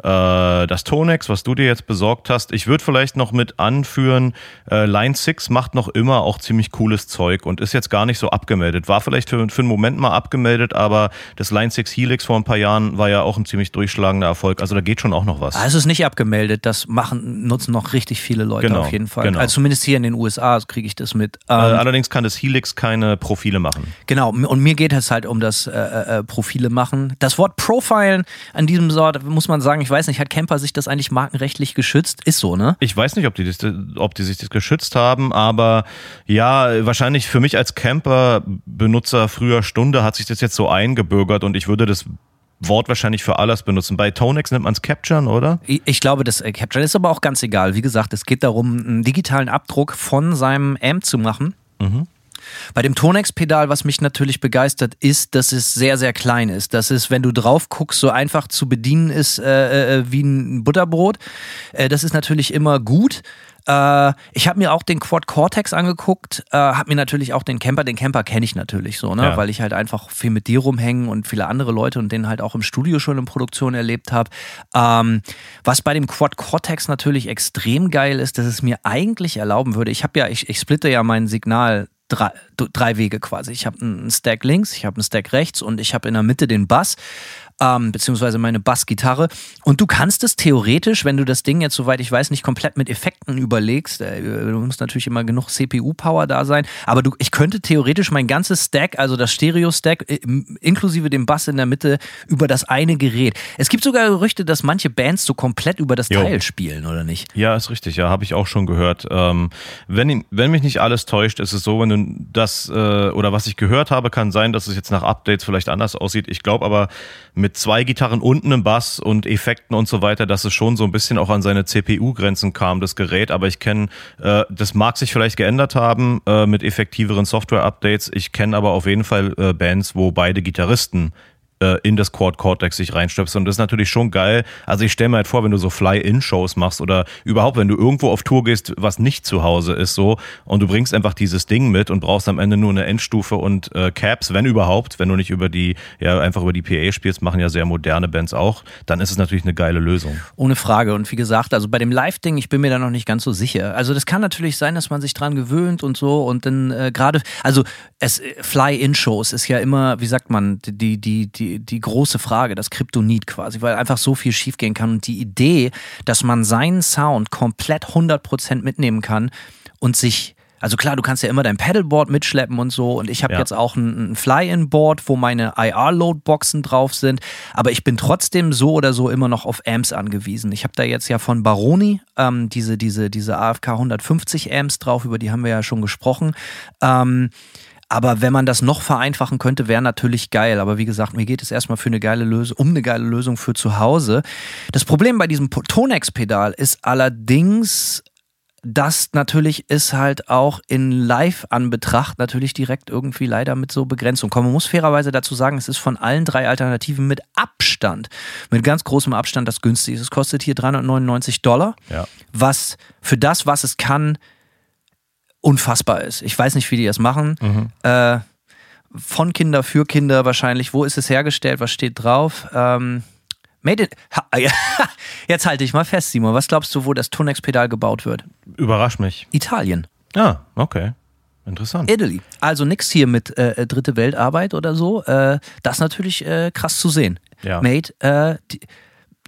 Äh, das Tonex, was du dir jetzt besorgt hast, ich würde vielleicht noch mit anführen, äh, Line 6 macht noch immer auch ziemlich cooles Zeug und ist jetzt gar nicht so abgemeldet. War vielleicht für, für einen Moment mal abgemeldet, aber das Line 6 Helix vor ein paar Jahren war ja auch ein ziemlich durchschlagender Erfolg. Also da geht schon auch noch was. Also es ist nicht abgemeldet, das machen, nutzen noch richtig viele Leute genau, auf jeden Fall. Genau. Also zumindest hier in den USA kriege ich das mit. Ähm, allerdings kann das Helix keine Profile machen. Genau, und mir geht es halt um das äh, äh, äh Profile machen. Das Wort Profilen an diesem Sort, muss man sagen, ich weiß nicht, hat Camper sich das eigentlich markenrechtlich geschützt? Ist so, ne? Ich weiß nicht, ob die, ob die sich das geschützt haben, aber ja, wahrscheinlich für mich als Camper-Benutzer früher Stunde hat sich das jetzt so eingebürgert und ich würde das Wort wahrscheinlich für alles benutzen. Bei Tonex nennt man es Capturen, oder? Ich, ich glaube, das äh, Capturen ist aber auch ganz egal. Wie gesagt, es geht darum, einen digitalen Abdruck von seinem Amp zu machen. Mhm. Bei dem Tonex-Pedal, was mich natürlich begeistert, ist, dass es sehr, sehr klein ist. Dass es, wenn du drauf guckst, so einfach zu bedienen ist äh, äh, wie ein Butterbrot. Äh, das ist natürlich immer gut. Äh, ich habe mir auch den Quad Cortex angeguckt, äh, habe mir natürlich auch den Camper, den Camper kenne ich natürlich so, ne? Ja. weil ich halt einfach viel mit dir rumhängen und viele andere Leute und den halt auch im Studio schon in Produktion erlebt habe. Ähm, was bei dem Quad Cortex natürlich extrem geil ist, dass es mir eigentlich erlauben würde, ich habe ja, ich, ich splitte ja mein Signal drei, drei Wege quasi. Ich habe einen Stack links, ich habe einen Stack rechts und ich habe in der Mitte den Bass ähm, beziehungsweise meine Bassgitarre. Und du kannst es theoretisch, wenn du das Ding jetzt, soweit ich weiß, nicht komplett mit Effekten überlegst, äh, du musst natürlich immer genug CPU-Power da sein, aber du, ich könnte theoretisch mein ganzes Stack, also das Stereo-Stack, äh, inklusive dem Bass in der Mitte, über das eine Gerät. Es gibt sogar Gerüchte, dass manche Bands so komplett über das jo. Teil spielen, oder nicht? Ja, ist richtig, ja, habe ich auch schon gehört. Ähm, wenn, wenn mich nicht alles täuscht, ist es so, wenn du das, äh, oder was ich gehört habe, kann sein, dass es jetzt nach Updates vielleicht anders aussieht. Ich glaube aber, mit zwei Gitarren und einem Bass und Effekten und so weiter, dass es schon so ein bisschen auch an seine CPU-Grenzen kam, das Gerät. Aber ich kenne, äh, das mag sich vielleicht geändert haben äh, mit effektiveren Software-Updates. Ich kenne aber auf jeden Fall äh, Bands, wo beide Gitarristen äh, in das Quad Cortex sich reinstöpseln. Und das ist natürlich schon geil. Also ich stelle mir halt vor, wenn du so Fly-In-Shows machst oder überhaupt, wenn du irgendwo auf Tour gehst, was nicht zu Hause ist, so, und du bringst einfach dieses Ding mit und brauchst am Ende nur eine Endstufe und äh, Caps, wenn überhaupt, wenn du nicht über die, ja, einfach über die PA spielst, machen ja sehr moderne Bands auch, dann ist es natürlich eine geile Lösung. Ohne Frage. Und wie gesagt, also bei dem Live-Ding, ich bin mir da noch nicht ganz so sicher. Also das kann natürlich sein, dass man sich dran gewöhnt und so und dann äh, gerade, also es Fly-In-Shows ist ja immer, wie sagt man, die, die, die, die große Frage, das Kryptonit quasi, weil einfach so viel schiefgehen kann. Und die Idee, dass man seinen Sound komplett 100% mitnehmen kann und sich also klar, du kannst ja immer dein Pedalboard mitschleppen und so. Und ich habe Ja. jetzt auch ein, ein Fly-In-Board, wo meine IR-Load-Boxen drauf sind. Aber ich bin trotzdem so oder so immer noch auf Amps angewiesen. Ich habe da jetzt ja von Baroni ähm, diese, diese, diese AFK 150 Amps drauf, über die haben wir ja schon gesprochen. Ähm, aber wenn man das noch vereinfachen könnte, wäre natürlich geil. Aber wie gesagt, mir geht es erstmal für eine geile Lösung, um eine geile Lösung für zu Hause. Das Problem bei diesem Tonex-Pedal ist allerdings, das natürlich ist halt auch in Live-Anbetracht natürlich direkt irgendwie leider mit so Begrenzung kommen. Man muss fairerweise dazu sagen, es ist von allen drei Alternativen mit Abstand, mit ganz großem Abstand das günstigste. Es kostet hier 399 Dollar, Ja. was für das, was es kann, unfassbar ist. Ich weiß nicht, wie die das machen. Äh, von Kinder für Kinder wahrscheinlich. Wo ist es hergestellt? Was steht drauf? Ähm, made in. Ha, ja. Jetzt halte ich mal fest, Simon. Was glaubst du, wo das Tonex-Pedal gebaut wird? Überrasch mich. Italien. Ah, okay. Interessant. Italy. Also nichts hier mit äh, dritte Weltarbeit oder so. Äh, das ist natürlich äh, krass zu sehen. Ja. Made, äh, d-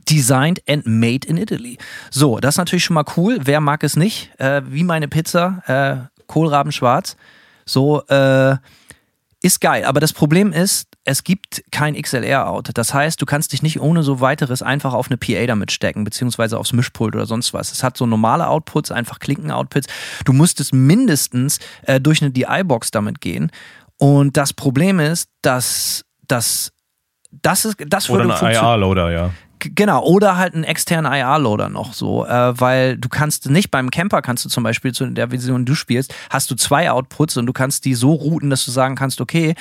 designed and made in Italy. So, das ist natürlich schon mal cool. Wer mag es nicht? Äh, wie meine Pizza, äh, Kohlraben schwarz. So, äh, ist geil. Aber das Problem ist, es gibt kein XLR-Out. Das heißt, du kannst dich nicht ohne so weiteres einfach auf eine PA damit stecken, beziehungsweise aufs Mischpult oder sonst was. Es hat so normale Outputs, einfach Klinken-Outputs. Du musstest mindestens äh, durch eine DI-Box damit gehen. Und das Problem ist, dass das das ist das Oder würde ein funktio- IR-Loader, ja. Genau, oder halt einen externen IR-Loader noch so, äh, weil du kannst nicht beim Camper kannst du zum Beispiel zu der Version, die du spielst, hast du zwei Outputs und du kannst die so routen, dass du sagen kannst, okay,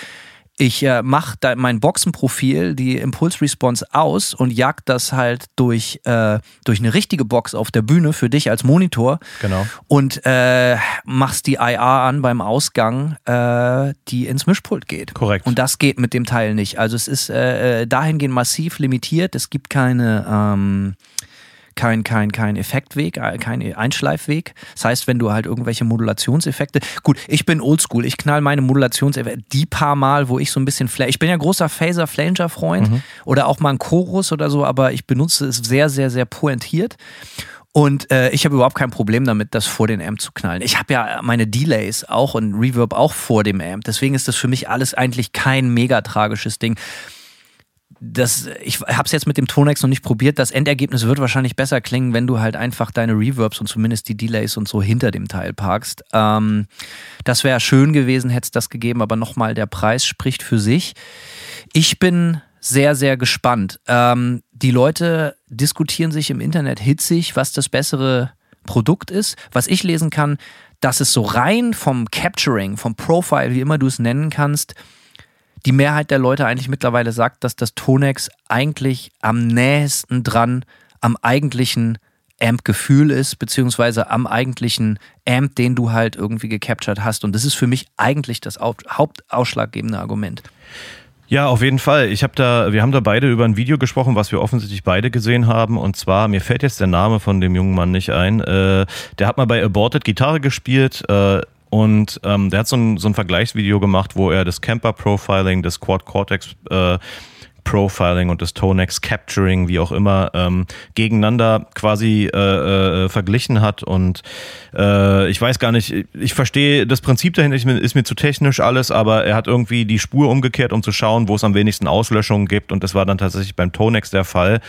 ich äh, mache mein Boxenprofil, die Impulse-Response aus und jag das halt durch, äh, durch eine richtige Box auf der Bühne für dich als Monitor Genau. und äh, machst die IR an beim Ausgang, äh, die ins Mischpult geht. Korrekt. Und das geht mit dem Teil nicht. Also es ist äh, äh, dahingehend massiv limitiert. Es gibt keine ähm, kein, kein, kein Effektweg, äh, kein Einschleifweg. Das heißt, wenn du halt irgendwelche Modulationseffekte. Gut, ich bin oldschool, ich knall meine Modulationseffekte die paar Mal, wo ich so ein bisschen Fla Ich bin ja großer Phaser Flanger Freund oder auch mal ein Chorus oder so, aber ich benutze es sehr, sehr, sehr pointiert. Und äh, ich habe überhaupt kein Problem damit, das vor den Amp zu knallen. Ich habe ja meine Delays auch und Reverb auch vor dem Amp. Deswegen ist das für mich alles eigentlich kein mega tragisches Ding das, ich habe es jetzt mit dem Tonex noch nicht probiert. Das Endergebnis wird wahrscheinlich besser klingen, wenn du halt einfach deine Reverbs und zumindest die Delays und so hinter dem Teil parkst. Ähm, das wäre schön gewesen, hätte es das gegeben, aber nochmal, der Preis spricht für sich. Ich bin sehr, sehr gespannt. Ähm, die Leute diskutieren sich im Internet hitzig, was das bessere Produkt ist. Was ich lesen kann, dass es so rein vom Capturing, vom Profile, wie immer du es nennen kannst, die Mehrheit der Leute eigentlich mittlerweile sagt, dass das Tonex eigentlich am nächsten dran am eigentlichen Amp-Gefühl ist, beziehungsweise am eigentlichen Amp, den du halt irgendwie gecaptured hast. Und das ist für mich eigentlich das au- hauptausschlaggebende Argument. Ja, auf jeden Fall. Ich habe da, wir haben da beide über ein Video gesprochen, was wir offensichtlich beide gesehen haben. Und zwar, mir fällt jetzt der Name von dem jungen Mann nicht ein. Äh, der hat mal bei Aborted Gitarre gespielt. Äh, und ähm, der hat so ein, so ein Vergleichsvideo gemacht, wo er das Camper Profiling, das Quad Cortex äh, Profiling und das Tonex Capturing, wie auch immer, ähm, gegeneinander quasi äh, äh, verglichen hat. Und äh, ich weiß gar nicht, ich verstehe das Prinzip dahinter, ist ist mir zu technisch alles, aber er hat irgendwie die Spur umgekehrt, um zu schauen, wo es am wenigsten Auslöschungen gibt. Und das war dann tatsächlich beim Tonex der Fall.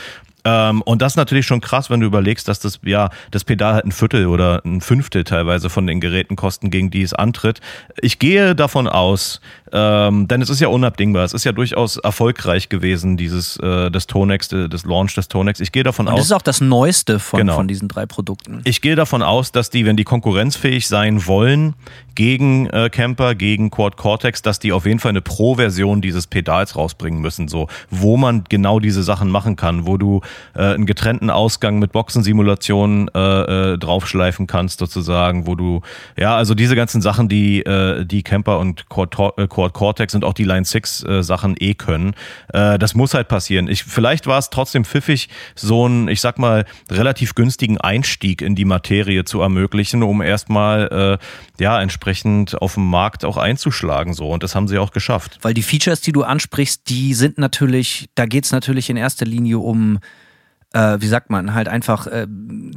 Ähm, und das ist natürlich schon krass, wenn du überlegst, dass das, ja, das Pedal halt ein Viertel oder ein Fünftel teilweise von den Geräten kosten, gegen die es antritt. Ich gehe davon aus, ähm, denn es ist ja unabdingbar. Es ist ja durchaus erfolgreich gewesen, dieses äh, des Tonex, des Launch des Tonex. Ich gehe davon Und aus. das ist auch das Neueste von, Genau. von diesen drei Produkten. Ich gehe davon aus, dass die, wenn die konkurrenzfähig sein wollen gegen äh, Camper, gegen Quad Cortex, dass die auf jeden Fall eine Pro-Version dieses Pedals rausbringen müssen, so wo man genau diese Sachen machen kann, wo du äh, einen getrennten Ausgang mit Boxensimulationen äh, äh, draufschleifen kannst, sozusagen, wo du ja also diese ganzen Sachen, die äh, die Camper und Tor- äh, Cortex und auch die Line 6 äh, Sachen eh können, äh, das muss halt passieren. Ich vielleicht war es trotzdem pfiffig, so einen, ich sag mal relativ günstigen Einstieg in die Materie zu ermöglichen, um erstmal äh, ja entsprechend auf dem Markt auch einzuschlagen so und das haben sie auch geschafft. Weil die Features, die du ansprichst, die sind natürlich, da geht es natürlich in erster Linie um, äh, wie sagt man, halt einfach, äh,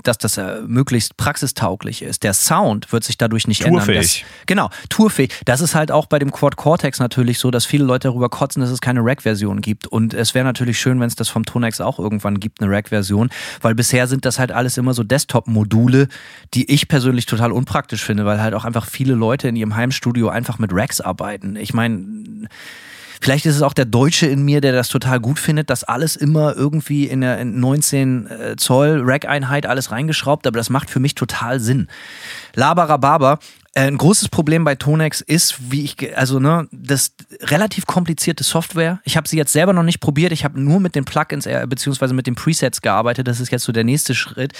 dass das äh, möglichst praxistauglich ist. Der Sound wird sich dadurch nicht ändern. Tourfähig. Das, genau, tourfähig. Das ist halt auch bei dem Quad Cortex natürlich so, dass viele Leute darüber kotzen, dass es keine Rack-Version gibt. Und es wäre natürlich schön, wenn es das vom Tonex auch irgendwann gibt, eine Rack-Version. Weil bisher sind das halt alles immer so Desktop-Module, die ich persönlich total unpraktisch finde, weil halt auch einfach viele Leute in ihrem Heimstudio einfach mit Racks arbeiten. Ich meine, Vielleicht ist es auch der Deutsche in mir, der das total gut findet, dass alles immer irgendwie in der in 19 äh, Zoll Rack-Einheit alles reingeschraubt, aber das macht für mich total Sinn. Labarababa. Äh, Ein großes Problem bei Tonex ist, wie ich, also ne, das relativ komplizierte Software. Ich habe sie jetzt selber noch nicht probiert. Ich habe nur mit den Plugins äh, beziehungsweise mit den Presets gearbeitet. Das ist jetzt so der nächste Schritt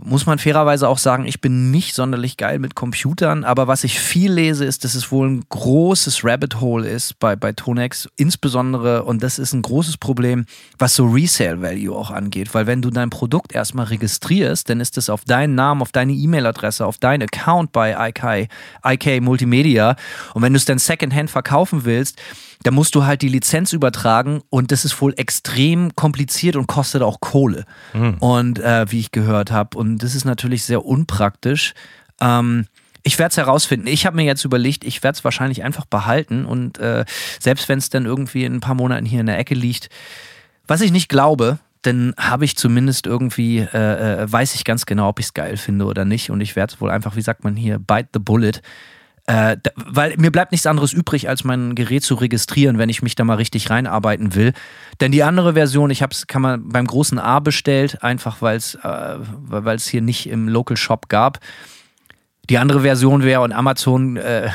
muss man fairerweise auch sagen, ich bin nicht sonderlich geil mit Computern, aber was ich viel lese, ist, dass es wohl ein großes Rabbit Hole ist bei, bei Tonex, insbesondere, und das ist ein großes Problem, was so Resale Value auch angeht, weil wenn du dein Produkt erstmal registrierst, dann ist es auf deinen Namen, auf deine E-Mail-Adresse, auf deinen Account bei IK, IK Multimedia. Und wenn du es dann Secondhand verkaufen willst, da musst du halt die Lizenz übertragen und das ist wohl extrem kompliziert und kostet auch Kohle. Und äh, wie ich gehört habe. Und das ist natürlich sehr unpraktisch. Ähm, ich werde es herausfinden. Ich habe mir jetzt überlegt, ich werde es wahrscheinlich einfach behalten und äh, selbst wenn es dann irgendwie in ein paar Monaten hier in der Ecke liegt, was ich nicht glaube, dann habe ich zumindest irgendwie, äh, äh, weiß ich ganz genau, ob ich es geil finde oder nicht. Und ich werde es wohl einfach, wie sagt man hier, bite the bullet. Äh, weil mir bleibt nichts anderes übrig, als mein Gerät zu registrieren, wenn ich mich da mal richtig reinarbeiten will. Denn die andere Version, ich habe es, kann man beim großen A bestellt, einfach weil es äh, weil es hier nicht im Local Shop gab. Die andere Version wäre und Amazon äh,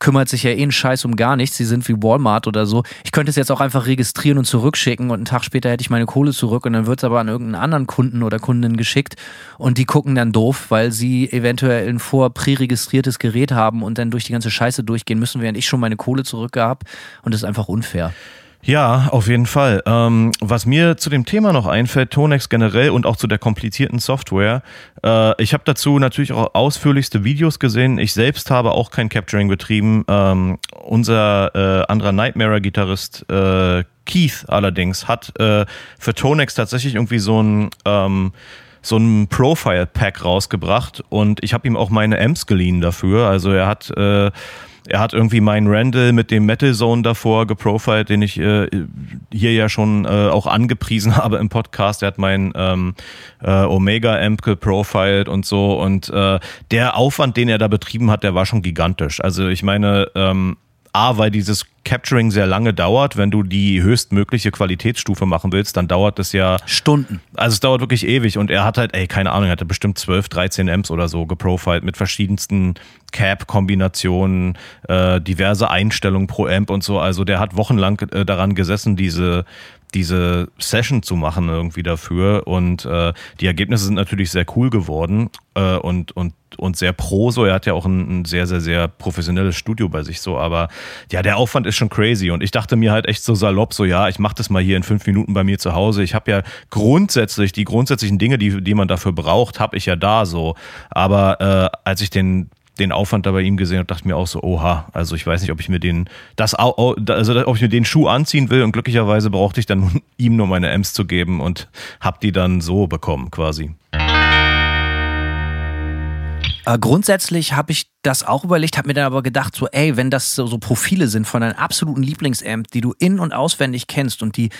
kümmert sich ja eh einen Scheiß um gar nichts. Sie sind wie Walmart oder so. Ich könnte es jetzt auch einfach registrieren und zurückschicken und einen Tag später hätte ich meine Kohle zurück und dann wird es aber an irgendeinen anderen Kunden oder Kundin geschickt und die gucken dann doof, weil sie eventuell ein vor präregistriertes Gerät haben und dann durch die ganze Scheiße durchgehen müssen, während ich schon meine Kohle zurückgab und das ist einfach unfair. Ja, auf jeden Fall. Ähm, was mir zu dem Thema noch einfällt, Tonex generell und auch zu der komplizierten Software, äh, ich habe dazu natürlich auch ausführlichste Videos gesehen. Ich selbst habe auch kein Capturing betrieben. Ähm, unser äh, anderer Nightmare-Gitarrist äh, Keith allerdings hat äh, für Tonex tatsächlich irgendwie so ein ähm, so ein Profile-Pack rausgebracht und ich habe ihm auch meine Amps geliehen dafür. Also er hat äh, er hat irgendwie meinen Randall mit dem Metal Zone davor geprofiled, den ich äh, hier ja schon äh, auch angepriesen habe im Podcast. Er hat meinen ähm, äh, Omega Amp geprofiled und so. Und äh, der Aufwand, den er da betrieben hat, der war schon gigantisch. Also ich meine, ähm, A, weil dieses Capturing sehr lange dauert. Wenn du die höchstmögliche Qualitätsstufe machen willst, dann dauert das ja Stunden. also es dauert wirklich ewig und er hat halt, ey, keine Ahnung, er hatte bestimmt 12, 13 Amps oder so geprofiled mit verschiedensten Cap-Kombinationen, äh, diverse Einstellungen pro Amp und so. Also der hat wochenlang äh, daran gesessen, diese diese Session zu machen irgendwie dafür und äh, die Ergebnisse sind natürlich sehr cool geworden äh, und und und sehr pro so. Er hat ja auch ein, ein sehr sehr sehr professionelles Studio bei sich so, aber ja der Aufwand ist schon crazy und ich dachte mir halt echt so salopp so ja ich mache das mal hier in fünf Minuten bei mir zu Hause. Ich habe ja grundsätzlich die grundsätzlichen Dinge, die die man dafür braucht, habe ich ja da so. Aber äh, als ich den den Aufwand da bei ihm gesehen und dachte mir auch so, oha, also ich weiß nicht, ob ich mir den, das, also ob ich mir den Schuh anziehen will und glücklicherweise brauchte ich dann ihm nur meine Amps zu geben und hab die dann so bekommen quasi. Äh, grundsätzlich habe ich das auch überlegt, habe mir dann aber gedacht, so, ey, wenn das so, so Profile sind von deinen absoluten Lieblingsamp, die du in- und auswendig kennst und die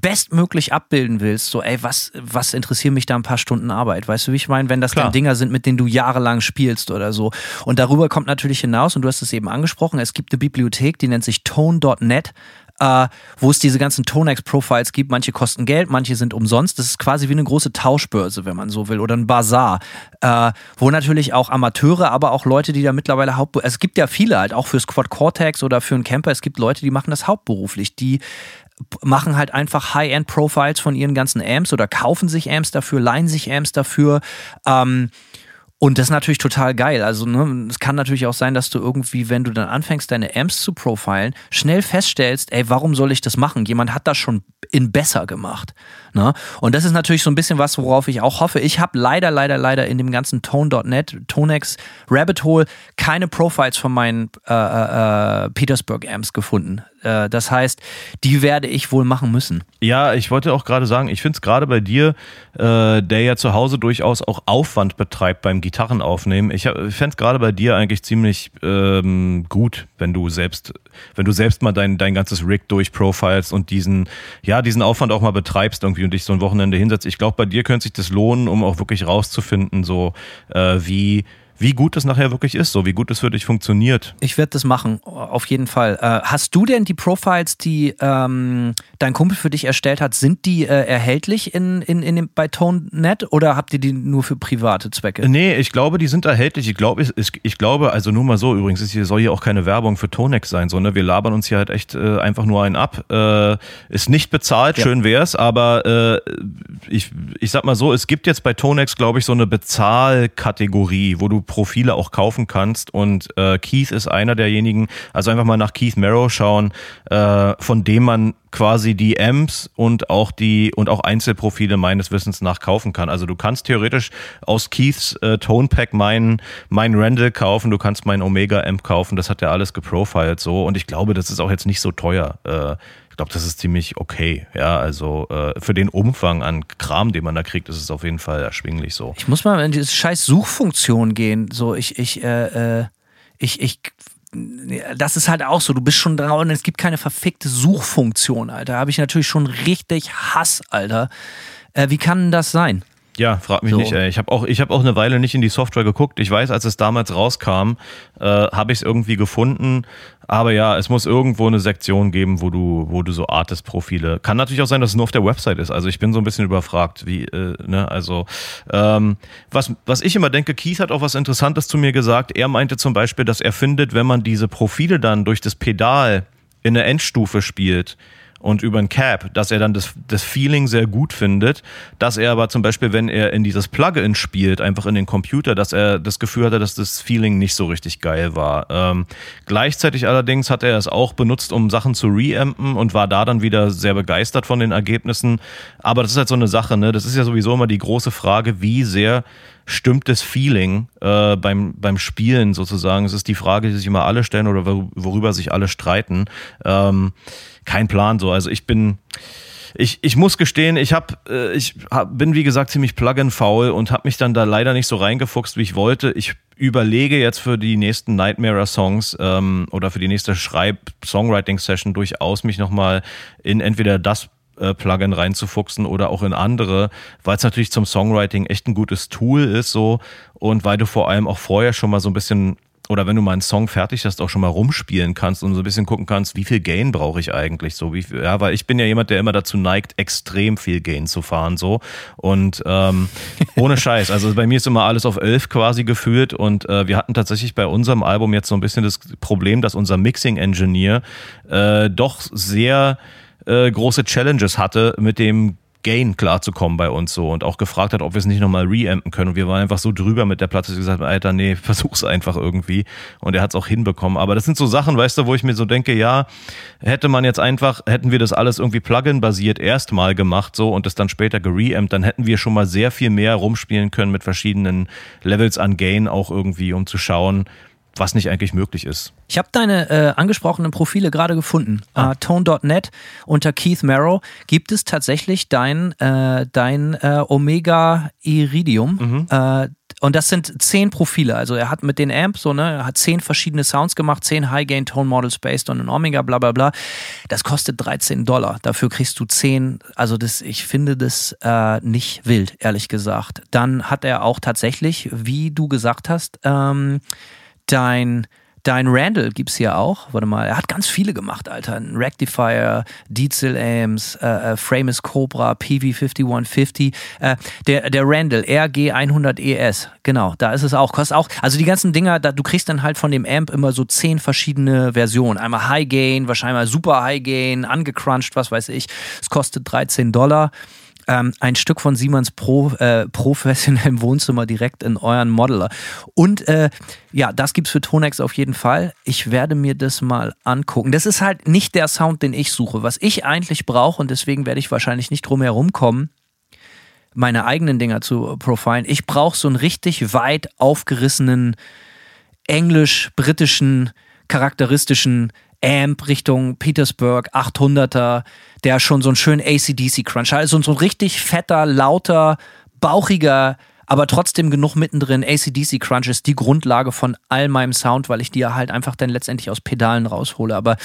bestmöglich abbilden willst, so, ey, was, was interessieren mich da ein paar Stunden Arbeit? Weißt du, wie ich meine, wenn das Klar. dann Dinger sind, mit denen du jahrelang spielst oder so. Und darüber kommt natürlich hinaus, und du hast es eben angesprochen, es gibt eine Bibliothek, die nennt sich tone.net äh, wo es diese ganzen Tonex-Profiles gibt. Manche kosten Geld, manche sind umsonst. Das ist quasi wie eine große Tauschbörse, wenn man so will, oder ein Bazar, äh, wo natürlich auch Amateure, aber auch Leute, die da mittlerweile Hauptberuf, es gibt ja viele halt, auch für Squad Cortex oder für einen Camper, es gibt Leute, die machen das hauptberuflich, die machen halt einfach High-End-Profiles von ihren ganzen Amps oder kaufen sich Amps dafür, leihen sich Amps dafür. Ähm, und das ist natürlich total geil. Also, ne, es kann natürlich auch sein, dass du irgendwie, wenn du dann anfängst, deine Amps zu profilen, schnell feststellst, ey, warum soll ich das machen? Jemand hat das schon in besser gemacht. Ne? Und das ist natürlich so ein bisschen was, worauf ich auch hoffe. Ich habe leider, leider, leider in dem ganzen Tone.net, Tonex, Rabbit Hole keine Profiles von meinen äh, äh, Petersburg Amps gefunden. Äh, das heißt, die werde ich wohl machen müssen. Ja, ich wollte auch gerade sagen, ich finde es gerade bei dir, äh, der ja zu Hause durchaus auch Aufwand betreibt beim Gitarrenaufnehmen. Ich, ich fände es gerade bei dir eigentlich ziemlich ähm, gut, wenn du selbst, wenn du selbst mal dein, dein ganzes Rig durchprofilst und diesen, ja, diesen Aufwand auch mal betreibst irgendwie und dich so ein Wochenende hinsetzt. Ich glaube, bei dir könnte sich das lohnen, um auch wirklich rauszufinden, so äh, wie wie gut das nachher wirklich ist, so wie gut das für dich funktioniert. Ich werde das machen, auf jeden Fall. Äh, hast du denn die Profiles, die ähm, dein Kumpel für dich erstellt hat, sind die äh, erhältlich in, in, in dem, bei ToneNet oder habt ihr die nur für private Zwecke? Nee, ich glaube, die sind erhältlich. Ich glaube, ich, ich glaube, also nur mal so, übrigens, es soll hier auch keine Werbung für Tonex sein, so, ne? Wir labern uns hier halt echt äh, einfach nur einen ab. Äh, ist nicht bezahlt, Ja. schön wär's, aber äh, ich, ich sag mal so, es gibt jetzt bei Tonex, glaube ich, so eine Bezahlkategorie, wo du Profile auch kaufen kannst. Und äh, Keith ist einer derjenigen, also einfach mal nach Keith Merrow schauen, äh, von dem man quasi die Amps und auch die und auch Einzelprofile meines Wissens nach kaufen kann. Also du kannst theoretisch aus Keiths äh, Tone Pack mein Randall kaufen, du kannst mein Omega Amp kaufen, das hat er alles geprofiled so und ich glaube, das ist auch jetzt nicht so teuer. Äh, glaube, das ist ziemlich okay. Ja, also äh, für den Umfang an Kram, den man da kriegt, ist es auf jeden Fall erschwinglich so. Ich muss mal in diese scheiß Suchfunktion gehen. So, ich, ich, äh, äh, ich, ich, das ist halt auch so. Du bist schon drauf und es gibt keine verfickte Suchfunktion, Alter. Da habe ich natürlich schon richtig Hass, Alter. Äh, wie kann das sein? Ja, frag mich So. nicht. Ey. Ich habe auch, ich habe auch eine Weile nicht in die Software geguckt. Ich weiß, als es damals rauskam, äh, habe ich es irgendwie gefunden. Aber ja, es muss irgendwo eine Sektion geben, wo du, wo du so Artist-Profile. Kann natürlich auch sein, dass es nur auf der Website ist. Also ich bin so ein bisschen überfragt, wie, äh, ne, also ähm, was, was ich immer denke, Keith hat auch was Interessantes zu mir gesagt. Er meinte zum Beispiel, dass er findet, wenn man diese Profile dann durch das Pedal in der Endstufe spielt, und über ein Cap, dass er dann das, das Feeling sehr gut findet, dass er aber zum Beispiel, wenn er in dieses Plugin spielt, einfach in den Computer, dass er das Gefühl hatte, dass das Feeling nicht so richtig geil war. Ähm, gleichzeitig allerdings hat er es auch benutzt, um Sachen zu reampen und war da dann wieder sehr begeistert von den Ergebnissen. Aber das ist halt so eine Sache, ne? Das ist ja sowieso immer die große Frage, wie sehr stimmt das Feeling äh, beim, beim Spielen sozusagen? Es ist die Frage, die sich immer alle stellen oder wor- worüber sich alle streiten. Ähm, kein Plan so. Also ich bin, ich, ich muss gestehen, ich hab, äh, ich hab, bin wie gesagt ziemlich plugin-faul und habe mich dann da leider nicht so reingefuchst, wie ich wollte. Ich überlege jetzt für die nächsten Nightmare-Songs ähm, oder für die nächste Schreib-Songwriting-Session durchaus mich nochmal in entweder das Plugin reinzufuchsen oder auch in andere, weil es natürlich zum Songwriting echt ein gutes Tool ist so. Und weil du vor allem auch vorher schon mal so ein bisschen oder wenn du mal einen Song fertig hast, auch schon mal rumspielen kannst und so ein bisschen gucken kannst, wie viel Gain brauche ich eigentlich so, wie viel, ja, weil ich bin ja jemand, der immer dazu neigt, extrem viel Gain zu fahren so. Und ähm, ohne Scheiß, also bei mir ist immer alles auf 11 quasi gefühlt und äh, wir hatten tatsächlich bei unserem Album jetzt so ein bisschen das Problem, dass unser Mixing Engineer äh, doch sehr äh, große Challenges hatte, mit dem Gain klarzukommen bei uns so und auch gefragt hat, ob wir es nicht nochmal reampen können. Und wir waren einfach so drüber mit der Platte, dass wir gesagt haben, Alter, nee, versuch's einfach irgendwie. Und er hat es auch hinbekommen. Aber das sind so Sachen, weißt du, wo ich mir so denke, ja, hätte man jetzt einfach, hätten wir das alles irgendwie Plugin-basiert erstmal gemacht so und das dann später gereampt, dann hätten wir schon mal sehr viel mehr rumspielen können mit verschiedenen Levels an Gain auch irgendwie, um zu schauen, was nicht eigentlich möglich ist. Ich habe deine äh, angesprochenen Profile gerade gefunden. Äh, Tone.net unter Keith Merrow gibt es tatsächlich dein, äh, dein äh, Omega Iridium. Äh, und das sind zehn Profile. Also er hat mit den Amps so, ne, er hat zehn verschiedene Sounds gemacht, zehn High-Gain Tone Models based on an Omega, bla bla bla. Das kostet 13 Dollar. Dafür kriegst du zehn. Also das, ich finde das äh, nicht wild, ehrlich gesagt. Dann hat er auch tatsächlich, wie du gesagt hast, ähm, dein Dein Randall gibt es hier auch. Warte mal, er hat ganz viele gemacht, Alter. Ein Rectifier, Diesel Amps, äh, äh, Framus Cobra, PV5150. Äh, der, der Randall, RG100ES, genau, da ist es auch. Kostet auch, also die ganzen Dinger, da, du kriegst dann halt von dem Amp immer so zehn verschiedene Versionen. Einmal High Gain, wahrscheinlich mal Super High Gain, angecrunched, was weiß ich. Es kostet 13 Dollar ähm, ein Stück von Siemens Pro, äh, professionellem Wohnzimmer direkt in euren Modeler. Und äh, ja, das gibt's für Tonex auf jeden Fall. Ich werde mir das mal angucken. Das ist halt nicht der Sound, den ich suche. Was ich eigentlich brauche, und deswegen werde ich wahrscheinlich nicht drum herum kommen, meine eigenen Dinger zu profilen. Ich brauche so einen richtig weit aufgerissenen englisch-britischen charakteristischen Amp Richtung Petersburg 800er, der schon so einen schönen ACDC Crunch hat. Also so ein richtig fetter, lauter, bauchiger aber trotzdem genug mittendrin. ACDC Crunch ist die Grundlage von all meinem Sound, weil ich die ja halt einfach dann letztendlich aus Pedalen raushole. Aber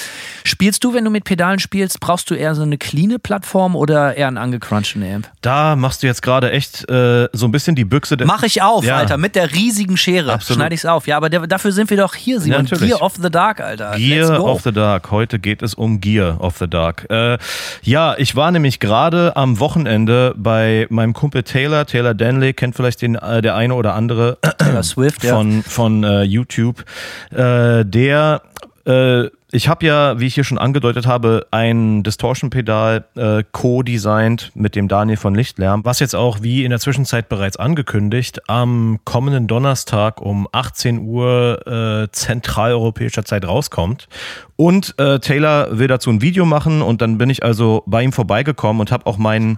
spielst du, wenn du mit Pedalen spielst, brauchst du eher so eine cleane Plattform oder eher einen angecrunchten Amp? Da machst du jetzt gerade echt äh, so ein bisschen die Büchse. Mach ich auf, ja. Alter, mit der riesigen Schere. Absolut. Schneide ich's auf. Ja, aber der, dafür sind wir doch hier, Simon. Ja, Gear of the Dark, Alter. Gear of the Dark. Heute geht es um Gear of the Dark. Äh, ja, ich war nämlich gerade am Wochenende bei meinem Kumpel Taylor. Taylor Danley kennt vielleicht vielleicht den, äh, der eine oder andere Swift, von, ja. von äh, YouTube, äh, der äh, ich habe ja, wie ich hier schon angedeutet habe, ein Distortion-Pedal äh, co-designt mit dem Daniel von Lichtlärm, was jetzt auch wie in der Zwischenzeit bereits angekündigt am kommenden Donnerstag um 18 Uhr äh, zentraleuropäischer Zeit rauskommt. Und äh, Taylor will dazu ein Video machen und dann bin ich also bei ihm vorbeigekommen und habe auch meinen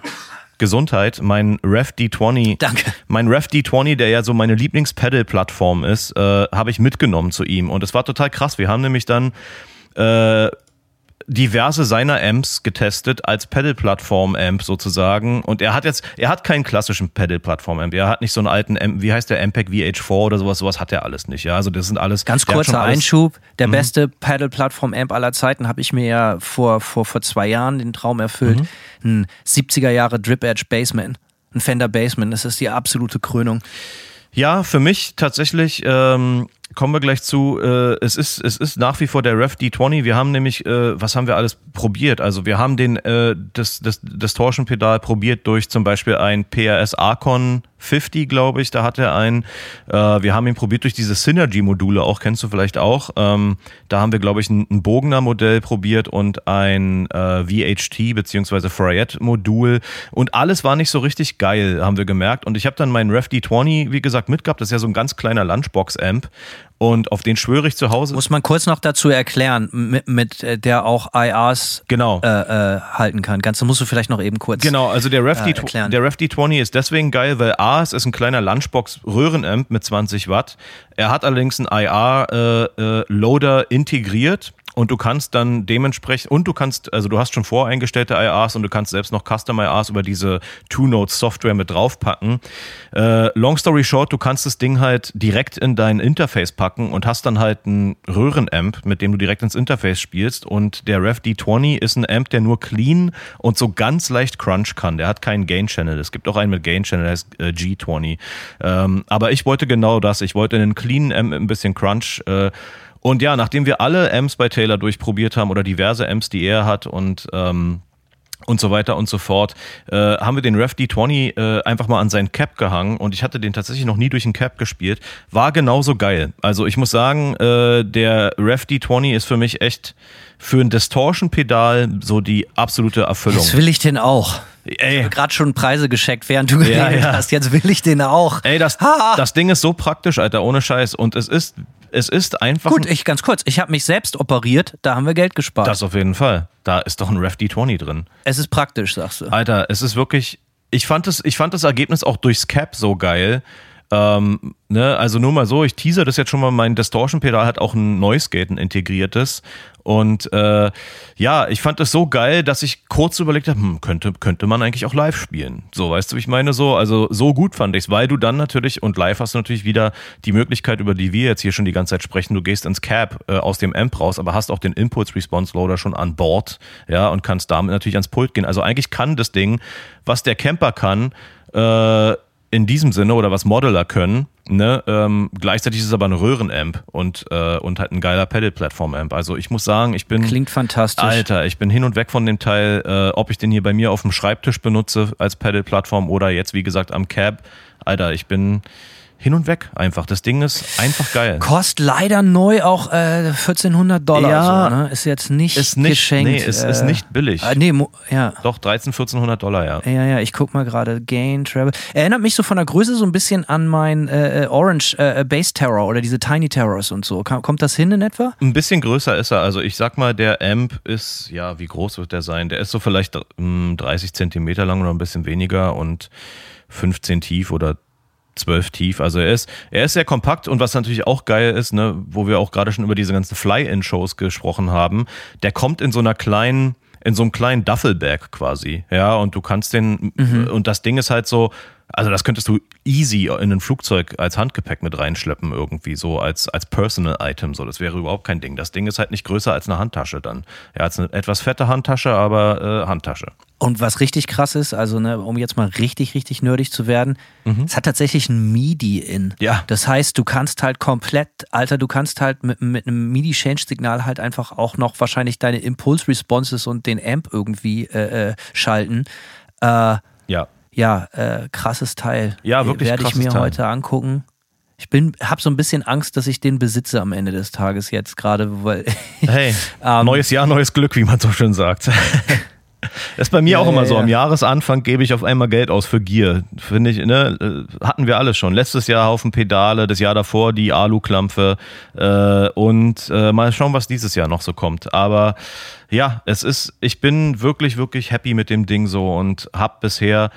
Gesundheit, mein Rev D20. Danke. Mein Rev D20, der ja so meine Lieblings-Pedal-Plattform ist, äh, habe ich mitgenommen zu ihm. Und es war total krass. Wir haben nämlich dann äh, diverse seiner Amps getestet als Pedal-Plattform-Amp sozusagen. Und er hat jetzt, er hat keinen klassischen Pedal-Plattform-Amp. Er hat nicht so einen alten Amp, wie heißt der Ampeg VH4 oder sowas, sowas hat er alles nicht. Ja, also das sind alles. Ganz kurzer Einschub. Der mhm. beste Pedal-Plattform-Amp aller Zeiten habe ich mir ja vor, vor, vor zwei Jahren den Traum erfüllt. Mhm. Ein 70er Jahre Drip Edge Bassman. Ein Fender Bassman. Das ist die absolute Krönung. Ja, für mich tatsächlich ähm, kommen wir gleich zu. Äh, es, ist, es ist nach wie vor der Ref D20. Wir haben nämlich, äh, was haben wir alles probiert? Also wir haben den, äh, das, das, das Torsion-Pedal probiert durch zum Beispiel ein PRS Arcon 50, glaube ich, da hat er einen. Äh, wir haben ihn probiert durch diese Synergy-Module auch, kennst du vielleicht auch. Ähm, da haben wir, glaube ich, ein, ein Bogener-Modell probiert und ein äh, VHT bzw. Frayette-Modul. Und alles war nicht so richtig geil, haben wir gemerkt. Und ich habe dann meinen Ref D20, wie gesagt, mitgehabt. Das ist ja so ein ganz kleiner Lunchbox-Amp und auf den schwöre ich zu Hause. Muss man kurz noch dazu erklären, mit, mit äh, der auch IRs genau. äh, äh, halten kann. Ganz, musst du vielleicht noch eben kurz Genau, also der Ref, äh, der Ref D20 ist deswegen geil, weil A, es ist ein kleiner Lunchbox-Röhrenamp mit 20 Watt. Er hat allerdings einen IR-Loader äh, äh, integriert und du kannst dann dementsprechend, und du kannst, also du hast schon voreingestellte IRs und du kannst selbst noch Custom IRs über diese Two-Notes-Software mit draufpacken. Äh, long story short, du kannst das Ding halt direkt in dein Interface packen und hast dann halt ein Röhrenamp, mit dem du direkt ins Interface spielst. Und der Rev D20 ist ein Amp, der nur clean und so ganz leicht Crunch kann. Der hat keinen Gain-Channel. Es gibt auch einen mit Gain-Channel, der heißt äh, G20. Ähm, aber ich wollte genau das. Ich wollte einen cleanen Amp mit ein bisschen Crunch. Äh, und ja, nachdem wir alle Amps bei Taylor durchprobiert haben oder diverse Amps, die er hat und ähm, und so weiter und so fort, äh, haben wir den Rev D20 äh, einfach mal an seinen Cap gehangen und ich hatte den tatsächlich noch nie durch den Cap gespielt. War genauso geil. Also ich muss sagen, äh, der Rev D20 ist für mich echt für ein Distortion-Pedal so die absolute Erfüllung. Jetzt will ich den auch. Ey. Ich habe gerade schon Preise gescheckt, während du geredet ja, ja. hast. Jetzt will ich den auch. Ey, das, das Ding ist so praktisch, Alter, ohne Scheiß. Und es ist, es ist einfach. Gut, ich ganz kurz. Ich habe mich selbst operiert, da haben wir Geld gespart. Das auf jeden Fall. Da ist doch ein Ref D20 drin. Es ist praktisch, sagst du. Alter, es ist wirklich. Ich fand das, ich fand das Ergebnis auch durchs Cap so geil. Ähm, ne, also nur mal so, ich teaser das jetzt schon mal, mein Distortion-Pedal hat auch ein Noise-Gate, integriertes. Und äh, ja, ich fand das so geil, dass ich kurz überlegt habe, hm, könnte, könnte man eigentlich auch live spielen. So, weißt du, wie ich meine? So, also so gut fand ich es, weil du dann natürlich, und live hast du natürlich wieder die Möglichkeit, über die wir jetzt hier schon die ganze Zeit sprechen, du gehst ins Cab äh, aus dem Amp raus, aber hast auch den Impulse-Response-Loader schon an Bord, ja, und kannst damit natürlich ans Pult gehen. Also eigentlich kann das Ding, was der Camper kann, äh, in diesem Sinne oder was Modeler können. Ne? Ähm, gleichzeitig ist es aber ein Röhrenamp und, äh, und halt ein geiler Pedal-Plattform-Amp. Also ich muss sagen, ich bin. Klingt fantastisch. Alter, ich bin hin und weg von dem Teil, äh, ob ich den hier bei mir auf dem Schreibtisch benutze als Pedal-Plattform oder jetzt, wie gesagt, am Cab. Alter, ich bin hin und weg einfach. Das Ding ist einfach geil. Kostet leider neu auch äh, 1400 Dollar. Ja, so, ne? Ist jetzt nicht, Ist nicht, geschenkt. nee, ist, ist äh, nicht billig. äh, nee, ja. Doch, 13, 1400 Dollar, ja. Ja, ja, ich guck mal gerade. Gain, Travel. Erinnert mich so von der Größe so ein bisschen an mein äh, äh, Orange äh, Base Terror oder diese Tiny Terrors und so. Kommt das hin in etwa? Ein bisschen größer ist er. Also ich sag mal, der Amp ist, ja, wie groß wird der sein? Der ist so vielleicht mm, 30 Zentimeter lang oder ein bisschen weniger und 15 tief oder 12 tief. Also er ist, er ist sehr kompakt und was natürlich auch geil ist, ne, wo wir auch gerade schon über diese ganzen Fly-In-Shows gesprochen haben, der kommt in so einer kleinen, in so einem kleinen Duffelbag quasi. Ja, und du kannst den, und das Ding ist halt so, also das könntest du easy in ein Flugzeug als Handgepäck mit reinschleppen irgendwie, so als, als Personal Item. So, das wäre überhaupt kein Ding. Das Ding ist halt nicht größer als eine Handtasche dann. Ja, als eine etwas fette Handtasche, aber äh, Handtasche. Und was richtig krass ist, also ne, um jetzt mal richtig, richtig nerdig zu werden, es hat tatsächlich ein MIDI in. Ja. Das heißt, du kannst halt komplett, Alter, du kannst halt mit, mit einem MIDI-Change-Signal halt einfach auch noch wahrscheinlich deine Impulse-Responses und den Amp irgendwie äh, äh, schalten. Äh, Ja. Ja, äh, krasses Teil. Ja, wirklich Werde ich mir Teil. heute angucken. Ich bin, habe so ein bisschen Angst, dass ich den besitze am Ende des Tages jetzt gerade, weil Hey, Ähm, neues Jahr, neues Glück, wie man so schön sagt. Das ist bei mir Ja, auch immer ja, so. ja. Am Jahresanfang gebe ich auf einmal Geld aus für Gear. Finde ich, ne? äh, Hatten wir alles schon. Letztes Jahr Haufen Pedale, das Jahr davor die Aluklampfe äh, und äh, mal schauen, was dieses Jahr noch so kommt. Aber ja, es ist, ich bin wirklich, wirklich happy mit dem Ding so und hab bisher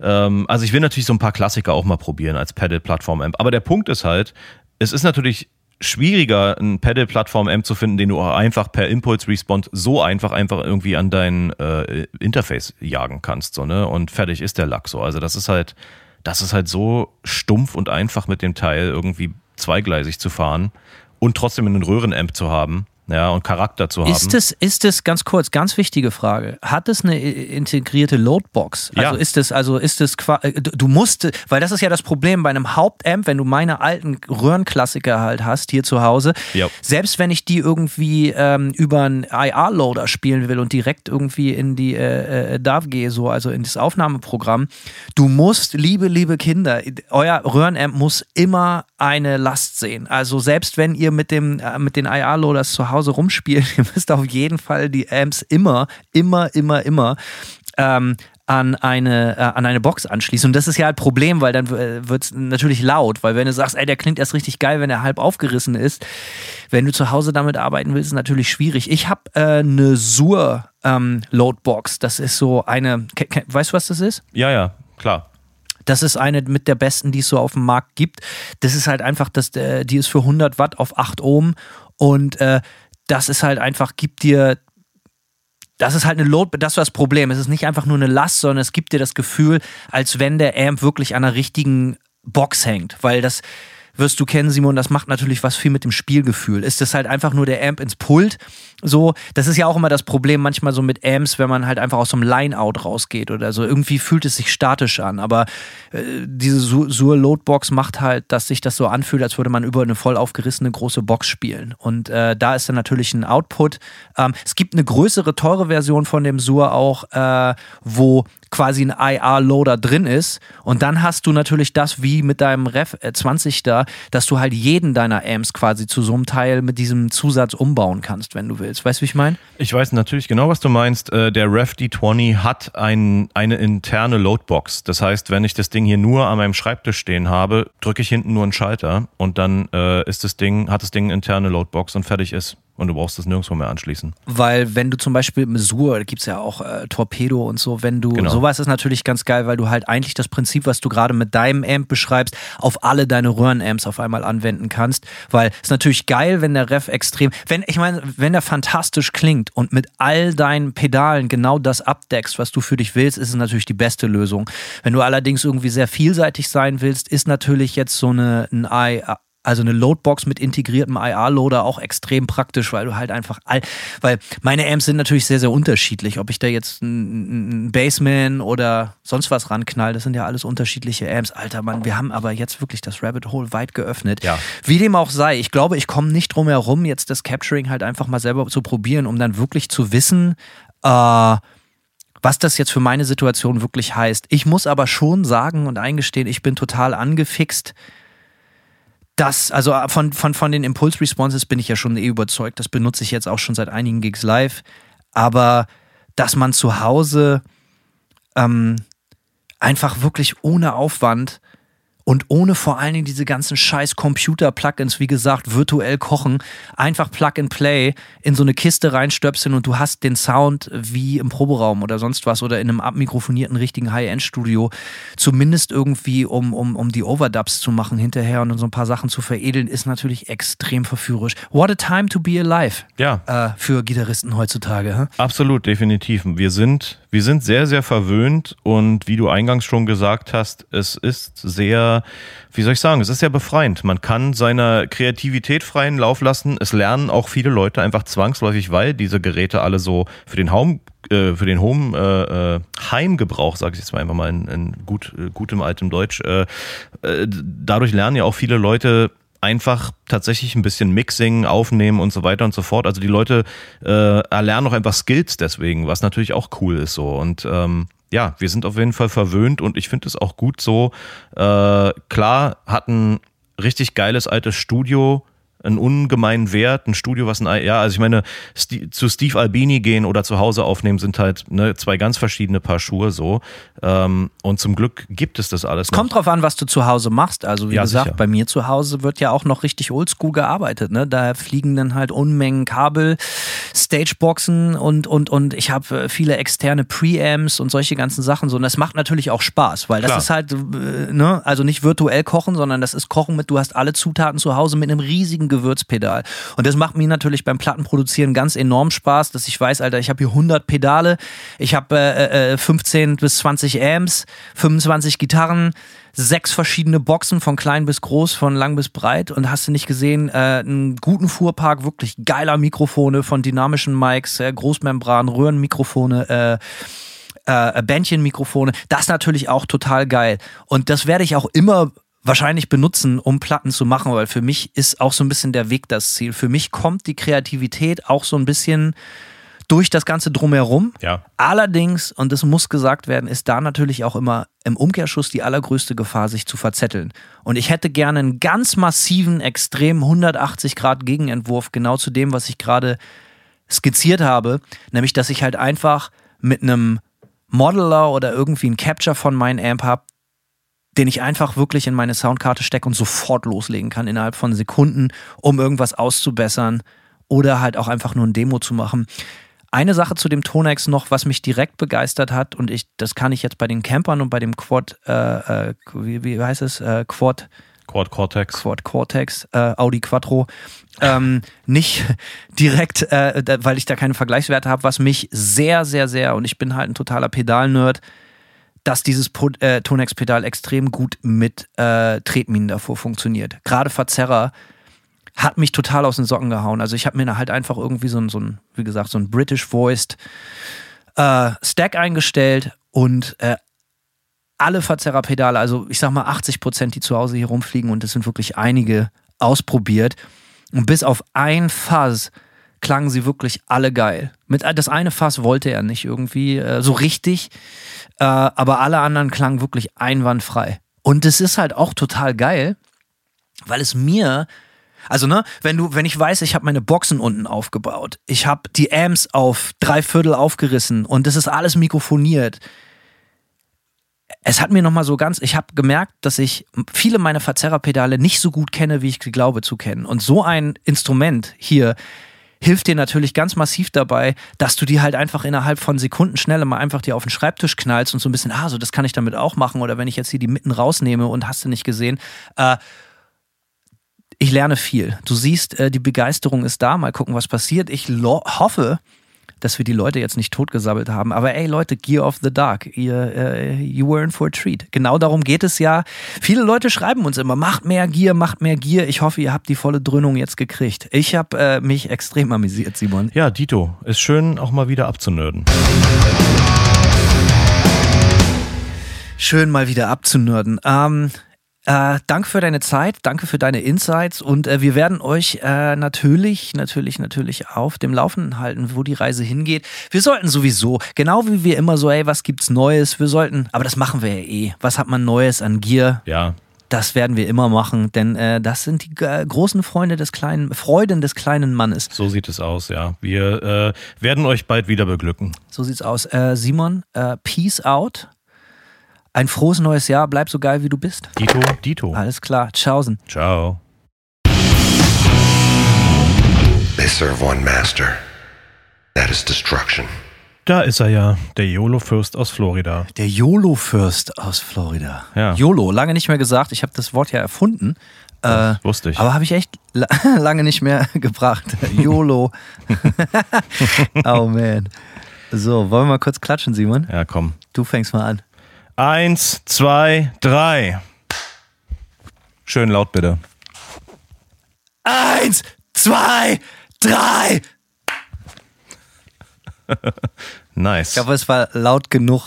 ähm, also ich will natürlich so ein paar Klassiker auch mal probieren als Pedal-Plattform-Amp. Aber der Punkt ist halt, es ist natürlich schwieriger, einen Pedal-Plattform-Amp zu finden, den du auch einfach per Impulse-Response so einfach einfach irgendwie an dein äh, Interface jagen kannst. So, ne? Und fertig ist der Lack so. Also das ist halt, das ist halt so stumpf und einfach mit dem Teil irgendwie zweigleisig zu fahren und trotzdem einen Röhrenamp zu haben. Ja, und Charakter zu haben. Ist es, ist es ganz kurz, ganz wichtige Frage. Hat es eine integrierte Loadbox? Also Ja. ist es, also ist es äh, du musst, weil das ist ja das Problem bei einem Hauptamp, wenn du meine alten Röhrenklassiker halt hast hier zu Hause, Ja. selbst wenn ich die irgendwie ähm, über einen IR-Loader spielen will und direkt irgendwie in die äh, äh, DAW gehe, so, also in das Aufnahmeprogramm, du musst, liebe, liebe Kinder, euer Röhrenamp muss immer eine Last sehen. Also selbst wenn ihr mit dem äh, mit den IR-Loaders zu Hause rumspielt, ihr müsst auf jeden Fall die Amps immer, immer, immer, immer ähm, an eine, äh, an eine Box anschließen. Und das ist ja ein Problem, weil dann äh, wird es natürlich laut, weil wenn du sagst, ey, der klingt erst richtig geil, wenn er halb aufgerissen ist, wenn du zu Hause damit arbeiten willst, ist natürlich schwierig. Ich habe äh, eine Sur ähm, Loadbox. Das ist so eine, weißt du, was das ist? ja, ja, klar. Das ist eine mit der besten, die es so auf dem Markt gibt. Das ist halt einfach, das, äh, die ist für 100 Watt auf 8 Ohm und äh, das ist halt einfach, gibt dir, das ist halt eine Load, das ist das Problem. Es ist nicht einfach nur eine Last, sondern es gibt dir das Gefühl, als wenn der Amp wirklich an einer richtigen Box hängt, weil das wirst du kennen, Simon, das macht natürlich was viel mit dem Spielgefühl. Ist das halt einfach nur der Amp ins Pult? So, das ist ja auch immer das Problem manchmal so mit Amps, wenn man halt einfach aus so einem Line-Out rausgeht oder so. Irgendwie fühlt es sich statisch an, aber äh, diese Sur Loadbox macht halt, dass sich das so anfühlt, als würde man über eine voll aufgerissene große Box spielen. Und äh, da ist dann natürlich ein Output. Ähm, es gibt eine größere, teure Version von dem Sur auch, äh, wo quasi ein IR-Loader drin ist. Und dann hast du natürlich das wie mit deinem Ref äh, 20 da, dass du halt jeden deiner Amps quasi zu so einem Teil mit diesem Zusatz umbauen kannst, wenn du willst. Weißt du, wie ich meine? Ich weiß natürlich genau, was du meinst. Äh, Der Rev D20 hat ein, eine interne Loadbox. Das heißt, wenn ich das Ding hier nur an meinem Schreibtisch stehen habe, drücke ich hinten nur einen Schalter und dann äh, ist das Ding, hat das Ding eine interne Loadbox und fertig ist. Und du brauchst das nirgendwo mehr anschließen. Weil wenn du zum Beispiel Mesur, da gibt es ja auch äh, Torpedo und so, wenn du, Genau. sowas ist natürlich ganz geil, weil du halt eigentlich das Prinzip, was du gerade mit deinem Amp beschreibst, auf alle deine Röhrenamps auf einmal anwenden kannst. Weil es ist natürlich geil, wenn der Ref extrem, wenn, ich meine, wenn der fantastisch klingt und mit all deinen Pedalen genau das abdeckst, was du für dich willst, ist es natürlich die beste Lösung. Wenn du allerdings irgendwie sehr vielseitig sein willst, ist natürlich jetzt so eine, ein also eine Loadbox mit integriertem IR-Loader auch extrem praktisch, weil du halt einfach all, weil meine Amps sind natürlich sehr, sehr unterschiedlich. Ob ich da jetzt einen Bassman oder sonst was ranknall, das sind ja alles unterschiedliche Amps. Alter Mann, wir haben aber jetzt wirklich das Rabbit Hole weit geöffnet. Ja. Wie dem auch sei, ich glaube, ich komme nicht drum herum, jetzt das Capturing halt einfach mal selber zu probieren, um dann wirklich zu wissen, äh, was das jetzt für meine Situation wirklich heißt. Ich muss aber schon sagen und eingestehen, ich bin total angefixt. Das, also von, von, von den Impulse-Responses bin ich ja schon eh überzeugt. Das benutze ich jetzt auch schon seit einigen Gigs live. Aber dass man zu Hause ähm, einfach wirklich ohne Aufwand und ohne vor allen Dingen diese ganzen scheiß Computer-Plugins, wie gesagt, virtuell kochen, einfach Plug and Play in so eine Kiste reinstöpseln und du hast den Sound wie im Proberaum oder sonst was oder in einem abmikrofonierten richtigen High-End-Studio, zumindest irgendwie, um, um, um die Overdubs zu machen hinterher und so ein paar Sachen zu veredeln, ist natürlich extrem verführerisch. What a time to be alive Ja, äh, für Gitarristen heutzutage. hä? Absolut, definitiv. Wir sind, wir sind sehr, sehr verwöhnt und wie du eingangs schon gesagt hast, es ist sehr, wie soll ich sagen, es ist sehr befreiend. Man kann seiner Kreativität freien Lauf lassen. Es lernen auch viele Leute einfach zwangsläufig, weil diese Geräte alle so für den Home, äh, für den Home äh, äh, Heimgebrauch, sage ich jetzt mal einfach mal in, in gut, äh, gutem altem Deutsch, äh, äh, dadurch lernen ja auch viele Leute einfach tatsächlich ein bisschen Mixing, Aufnehmen und so weiter und so fort. Also die Leute äh, erlernen auch einfach Skills deswegen, was natürlich auch cool ist so. Und ähm, ja, wir sind auf jeden Fall verwöhnt und ich finde es auch gut so. Äh, klar hat ein richtig geiles altes Studio einen ungemeinen Wert, ein Studio, was ein, ja, also ich meine, zu Steve Albini gehen oder zu Hause aufnehmen sind halt ne, zwei ganz verschiedene Paar Schuhe so. Ähm, und zum Glück gibt es das alles. noch. Kommt drauf an, was du zu Hause machst. Also wie Ja, gesagt, sicher. bei mir zu Hause wird ja auch noch richtig oldschool gearbeitet. Ne? Da fliegen dann halt Unmengen Kabel, Stageboxen und, und, und ich habe äh, viele externe Preamps und solche ganzen Sachen. So. Und das macht natürlich auch Spaß, weil das Klar. ist halt, äh, ne, also nicht virtuell kochen, sondern das ist Kochen mit, du hast alle Zutaten zu Hause mit einem riesigen Gewürzpedal. Und das macht mir natürlich beim Plattenproduzieren ganz enorm Spaß, dass ich weiß, Alter, ich habe hier 100 Pedale, ich habe äh, äh, 15 bis 20 Amps, 25 Gitarren, sechs verschiedene Boxen von klein bis groß, von lang bis breit und hast du nicht gesehen, äh, einen guten Fuhrpark, wirklich geiler Mikrofone von dynamischen Mics, äh, Großmembran, Röhrenmikrofone, äh, äh, Bändchenmikrofone. Das natürlich auch total geil. Und das werde ich auch immer wahrscheinlich benutzen, um Platten zu machen, weil für mich ist auch so ein bisschen der Weg das Ziel. Für mich kommt die Kreativität auch so ein bisschen durch das Ganze drumherum. Ja. Allerdings, und das muss gesagt werden, ist da natürlich auch immer im Umkehrschluss die allergrößte Gefahr, sich zu verzetteln. Und ich hätte gerne einen ganz massiven, extrem 180 Grad Gegenentwurf genau zu dem, was ich gerade skizziert habe, nämlich dass ich halt einfach mit einem Modeler oder irgendwie ein Capture von meinem Amp habe, den ich einfach wirklich in meine Soundkarte stecke und sofort loslegen kann innerhalb von Sekunden, um irgendwas auszubessern oder halt auch einfach nur ein Demo zu machen. Eine Sache zu dem Tonex noch, was mich direkt begeistert hat und ich, das kann ich jetzt bei den Campern und bei dem Quad, äh, äh, wie, wie heißt es, äh, Quad, Quad Cortex. Quad Cortex, äh, Audi Quattro, ähm, nicht direkt, äh, da, weil ich da keine Vergleichswerte habe, was mich sehr, sehr, sehr, und ich bin halt ein totaler Pedal-Nerd, dass dieses äh, Tonex-Pedal extrem gut mit äh, Tretminen davor funktioniert. Gerade Verzerrer hat mich total aus den Socken gehauen. Also ich habe mir halt einfach irgendwie so ein, so ein, wie gesagt, so ein British-voiced äh, Stack eingestellt und äh, alle Verzerrerpedale, also ich sag mal 80 Prozent, die zu Hause hier rumfliegen und es sind wirklich einige ausprobiert. Und bis auf ein Fuzz klangen sie wirklich alle geil. Mit, das eine Fass wollte er nicht irgendwie äh, so richtig, äh, aber alle anderen klangen wirklich einwandfrei. Und es ist halt auch total geil, weil es mir also, ne, wenn du, wenn ich weiß, ich habe meine Boxen unten aufgebaut, ich habe die Amps auf drei Viertel aufgerissen und das ist alles mikrofoniert. Es hat mir nochmal so ganz, ich habe gemerkt, dass ich viele meiner Verzerrerpedale nicht so gut kenne, wie ich glaube zu kennen. Und so ein Instrument hier hilft dir natürlich ganz massiv dabei, dass du die halt einfach innerhalb von Sekundenschnelle mal einfach dir auf den Schreibtisch knallst und so ein bisschen, ah, so das kann ich damit auch machen. Oder wenn ich jetzt hier die mitten rausnehme und hast du nicht gesehen. Äh, ich lerne viel. Du siehst, äh, die Begeisterung ist da. Mal gucken, was passiert. Ich hoffe, dass wir die Leute jetzt nicht totgesabbelt haben. Aber ey Leute, Gear of the Dark, ihr, äh, you were in for a treat. Genau darum geht es ja. Viele Leute schreiben uns immer, macht mehr Gear, macht mehr Gear. Ich hoffe, ihr habt die volle Dröhnung jetzt gekriegt. Ich habe äh, mich extrem amüsiert, Simon. Ja, Dito, ist schön auch mal wieder abzunörden. Schön mal wieder abzunörden. Ähm, äh, danke für deine Zeit, danke für deine Insights und äh, wir werden euch äh, natürlich, natürlich, natürlich auf dem Laufenden halten, wo die Reise hingeht. Wir sollten sowieso, genau wie wir immer so, ey, was gibt's Neues? Wir sollten, aber das machen wir ja eh. Was hat man Neues an Gier? Ja. Das werden wir immer machen, denn äh, das sind die äh, großen Freunde des kleinen, Freuden des kleinen Mannes. So sieht es aus, ja. Wir äh, werden euch bald wieder beglücken. So sieht's aus. Simon, Peace out. Ein frohes neues Jahr. Bleib so geil, wie du bist. Dito, Dito. Alles klar. Tschaußen. Ciao. They serve one master. That is destruction. Da ist er ja, der YOLO-Fürst aus Florida. Der YOLO-Fürst aus Florida. Ja. YOLO, lange nicht mehr gesagt. Ich habe das Wort ja erfunden. Das wusste ich. Aber habe ich echt la lange nicht mehr gebracht. YOLO. oh man. So, wollen wir mal kurz klatschen, Simon? Ja, komm. Du fängst mal an. Eins, zwei, drei. Schön laut bitte. Eins, zwei, drei. Nice. Ich glaube, es war laut genug.